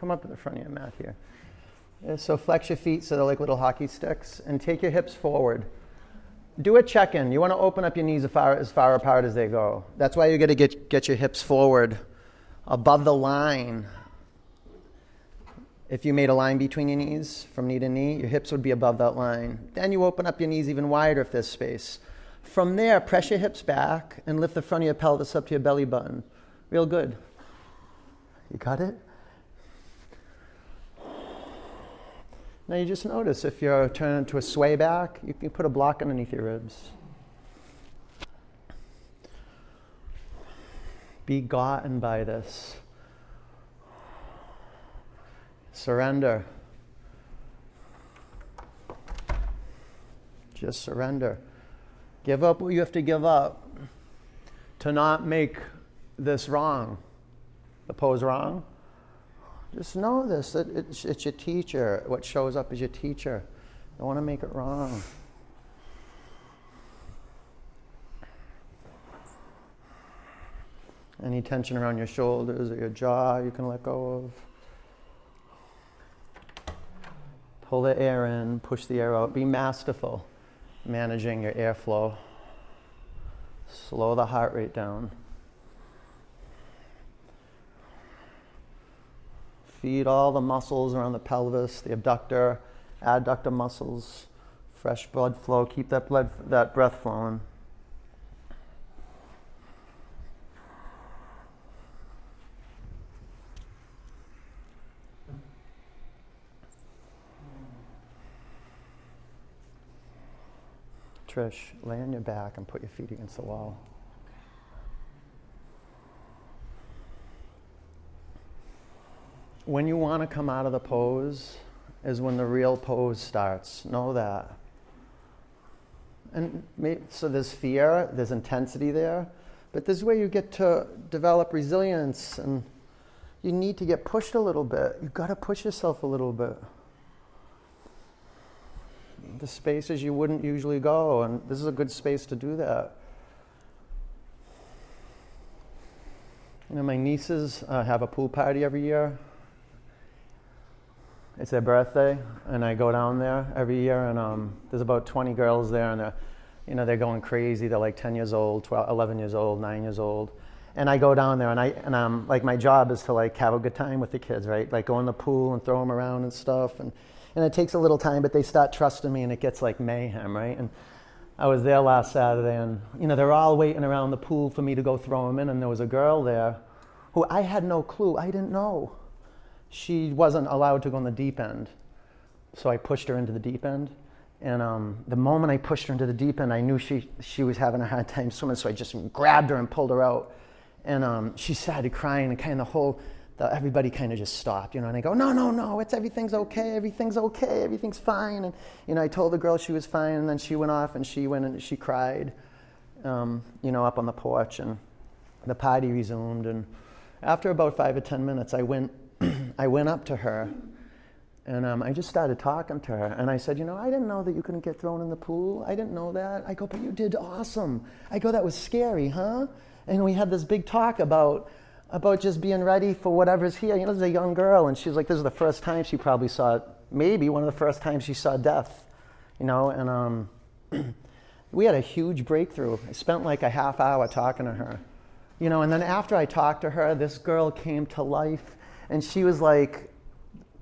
Come up to the front of your mat here. Yeah, so flex your feet so they're like little hockey sticks and take your hips forward. Do a check in. You want to open up your knees as far, as far apart as they go. That's why you got to get, get your hips forward above the line. If you made a line between your knees from knee to knee, your hips would be above that line. Then you open up your knees even wider if there's space. From there, press your hips back and lift the front of your pelvis up to your belly button. Real good. You got it? Now you just notice if you're turning to a sway back, you can put a block underneath your ribs. Be gotten by this. Surrender. Just surrender. Give up what you have to give up to not make this wrong, the pose wrong. Just know this that it's, it's your teacher. What shows up is your teacher. Don't want to make it wrong. Any tension around your shoulders or your jaw, you can let go of. Pull the air in, push the air out. Be masterful managing your airflow. Slow the heart rate down. Feed all the muscles around the pelvis, the abductor, adductor muscles, fresh blood flow. Keep that blood, that breath flowing. Trish, lay on your back and put your feet against the wall. When you want to come out of the pose is when the real pose starts. Know that. And maybe, so there's fear, there's intensity there, but this is where you get to develop resilience and you need to get pushed a little bit. You've got to push yourself a little bit the spaces you wouldn't usually go, and this is a good space to do that. You know, my nieces uh, have a pool party every year. It's their birthday, and I go down there every year, and um, there's about 20 girls there, and they're, you know, they're going crazy. They're like 10 years old, 12, 11 years old, 9 years old. And I go down there, and I and um, like my job is to like have a good time with the kids, right? Like go in the pool and throw them around and stuff, and and it takes a little time, but they start trusting me, and it gets like mayhem, right? And I was there last Saturday, and you know they're all waiting around the pool for me to go throw them in, and there was a girl there who I had no clue, I didn't know. She wasn't allowed to go in the deep end, so I pushed her into the deep end. And um, the moment I pushed her into the deep end, I knew she, she was having a hard time swimming, so I just grabbed her and pulled her out. And um, she started crying, and kind of the whole, the, everybody kind of just stopped, you know. And I go, no, no, no, it's everything's okay, everything's okay, everything's fine. And you know, I told the girl she was fine, and then she went off and she went and she cried, um, you know, up on the porch, and the party resumed. And after about five or ten minutes, I went, I went up to her, and um, I just started talking to her. And I said, you know, I didn't know that you couldn't get thrown in the pool. I didn't know that. I go, but you did awesome. I go, that was scary, huh? And we had this big talk about about just being ready for whatever's here. You know, there's a young girl, and she's like, this is the first time she probably saw, maybe one of the first times she saw death. You know, and um, we had a huge breakthrough. I spent like a half hour talking to her. You know, and then after I talked to her, this girl came to life, and she was like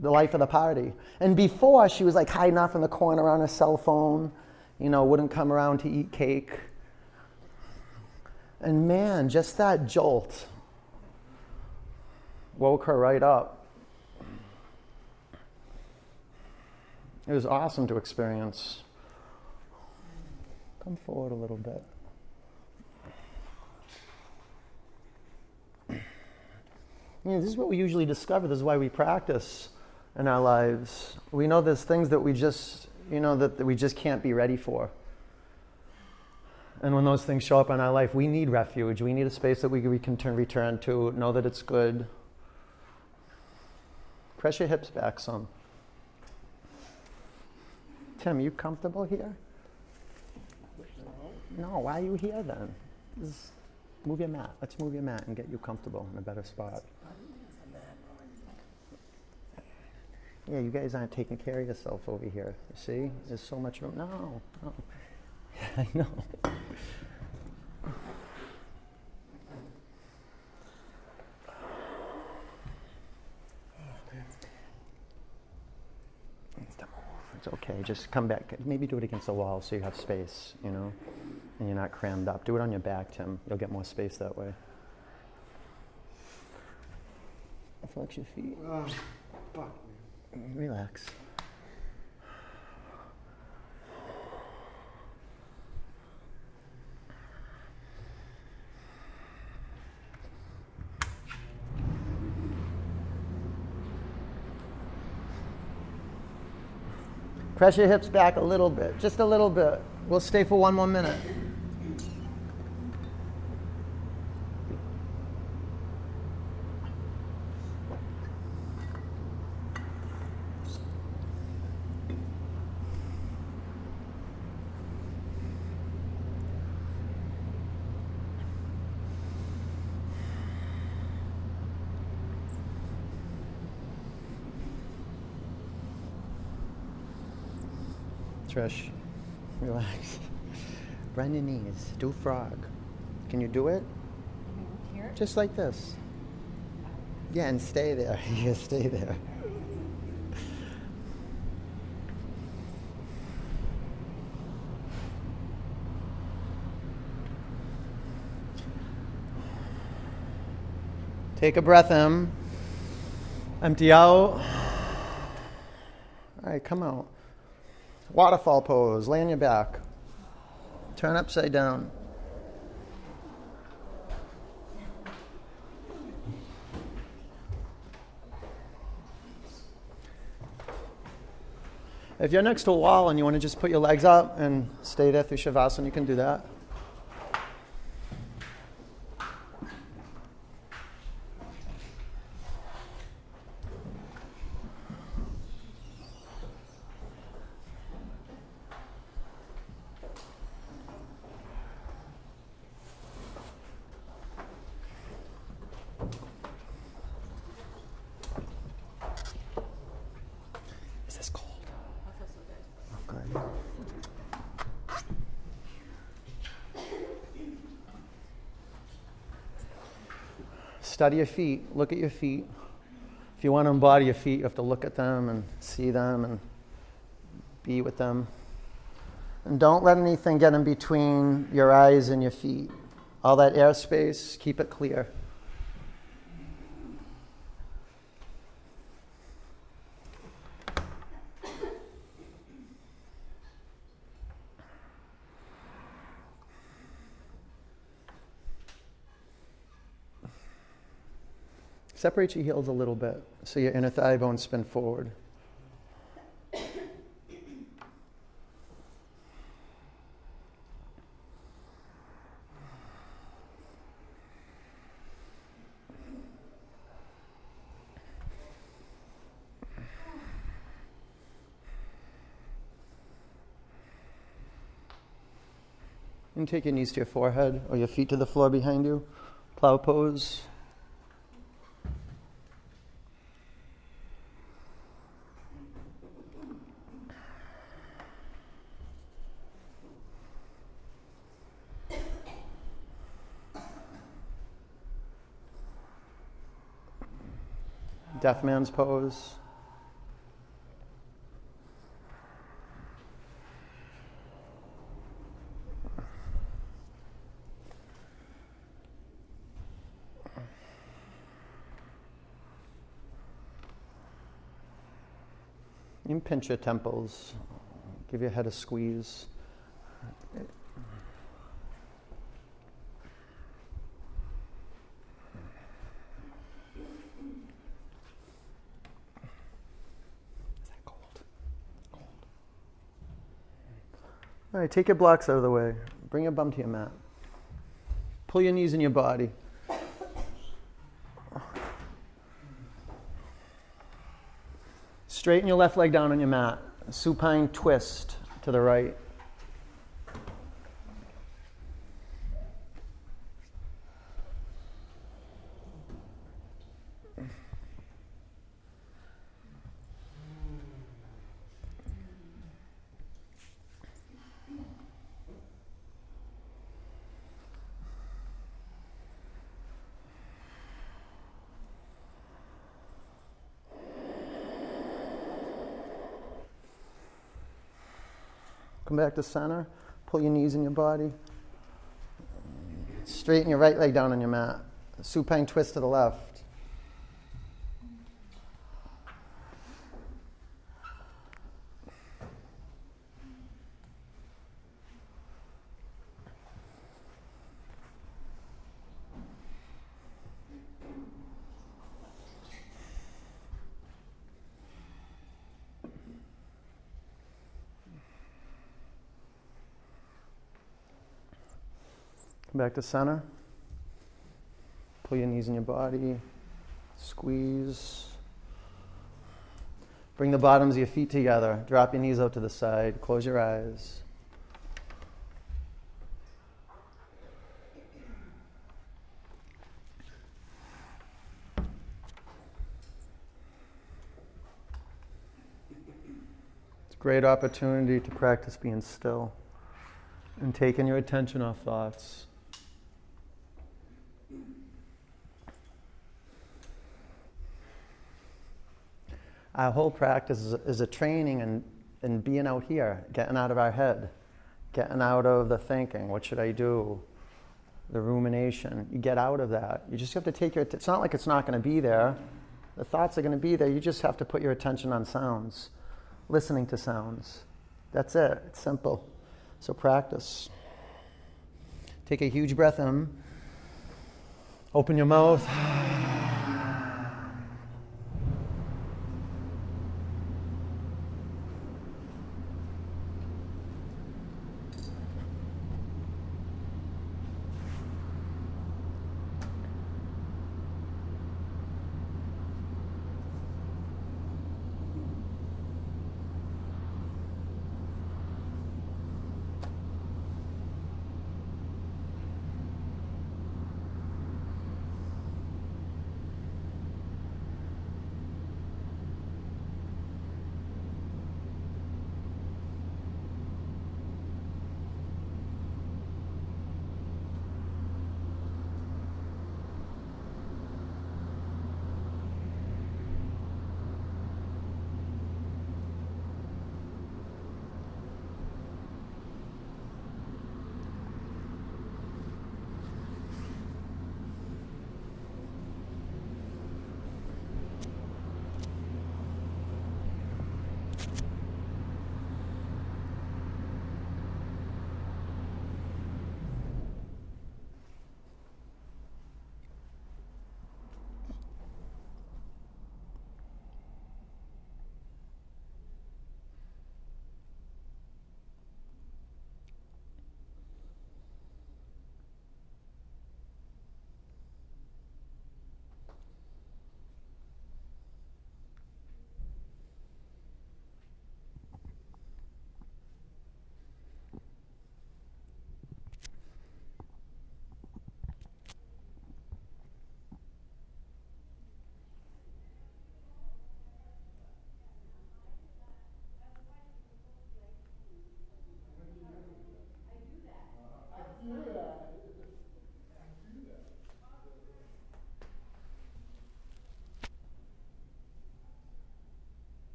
the life of the party. And before, she was like hiding off in the corner on her cell phone. You know, wouldn't come around to eat cake. And man, just that jolt woke her right up. It was awesome to experience. Come forward a little bit. You know, this is what we usually discover. This is why we practice in our lives. We know there's things that we just, you know, that, that we just can't be ready for. And when those things show up in our life, we need refuge. We need a space that we, we can turn, return to, know that it's good. Press your hips back some. Tim, are you comfortable here? No, why are you here then? Just move your mat. Let's move your mat and get you comfortable in a better spot. Yeah, you guys aren't taking care of yourself over here. You see? There's so much room. No, no. I know. It's okay. Just come back. Maybe do it against the wall so you have space, you know, and you're not crammed up. Do it on your back, Tim. You'll get more space that way. Flex your feet. Ah, fuck. Relax. Press your hips back a little bit, just a little bit. We'll stay for one more minute. Trish, relax. Bend your knees. Do frog. Can you do it? Here? Just like this. Yeah, and stay there. yeah, stay there. Take a breath in. Empty out. All right, come out. Waterfall pose. Lay on your back. Turn upside down. If you're next to a wall and you want to just put your legs up and stay there through Shavasana, you can do that. Is this cold? Oh, good. Study your feet. Look at your feet. If you want to embody your feet, you have to look at them and see them and be with them. And don't let anything get in between your eyes and your feet. All that airspace, keep it clear. Separate your heels a little bit so your inner thigh bones spin forward. And take your knees to your forehead or your feet to the floor behind you. Plow pose. Man's pose. Pinch your temples, give your head a squeeze. Is that cold? Cold. All take your blocks out of the way. Bring your bum to your mat. Pull your knees in your body. Straighten your left leg down on your mat. Supine twist to the right. Back to center. Pull your knees in your body. Straighten your right leg down on your mat. Supine twist to the left. Back to center. Pull your knees in your body. Squeeze. Bring the bottoms of your feet together. Drop your knees out to the side. Close your eyes. It's a great opportunity to practice being still and taking your attention off thoughts. Our whole practice is a, is a training in, in being out here, getting out of our head, getting out of the thinking, what should I do? The rumination. You get out of that. You just have to take your, it's not like it's not going to be there. The thoughts are going to be there. You just have to put your attention on sounds, listening to sounds. That's it. It's simple. So practice. Take a huge breath in. Open your mouth.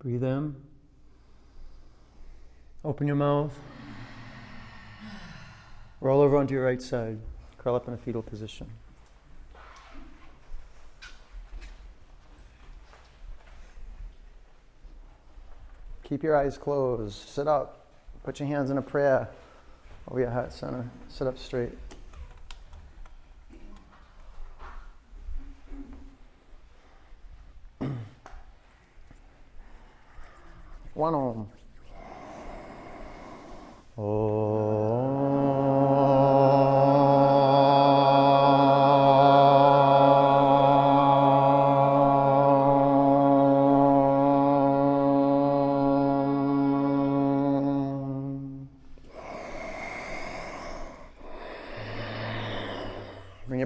Breathe in. Open your mouth. Roll over onto your right side. Curl up in a fetal position. Keep your eyes closed. Sit up. Put your hands in a prayer over your heart center. Sit up straight.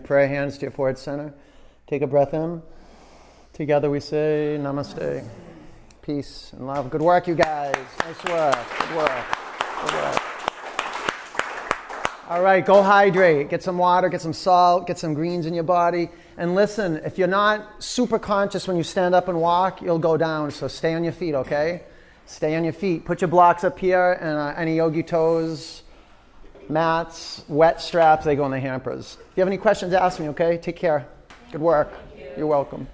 Prayer hands to your forehead center. Take a breath in. Together we say namaste. Peace and love. Good work, you guys. Nice work. Good work. Good work. All right, go hydrate. Get some water, get some salt, get some greens in your body. And listen, if you're not super conscious when you stand up and walk, you'll go down. So stay on your feet, okay? Stay on your feet. Put your blocks up here and uh, any Yogitoes, mats, wet straps, they go in the hampers. If you have any questions, ask me, okay? Take care. Good work. You're welcome.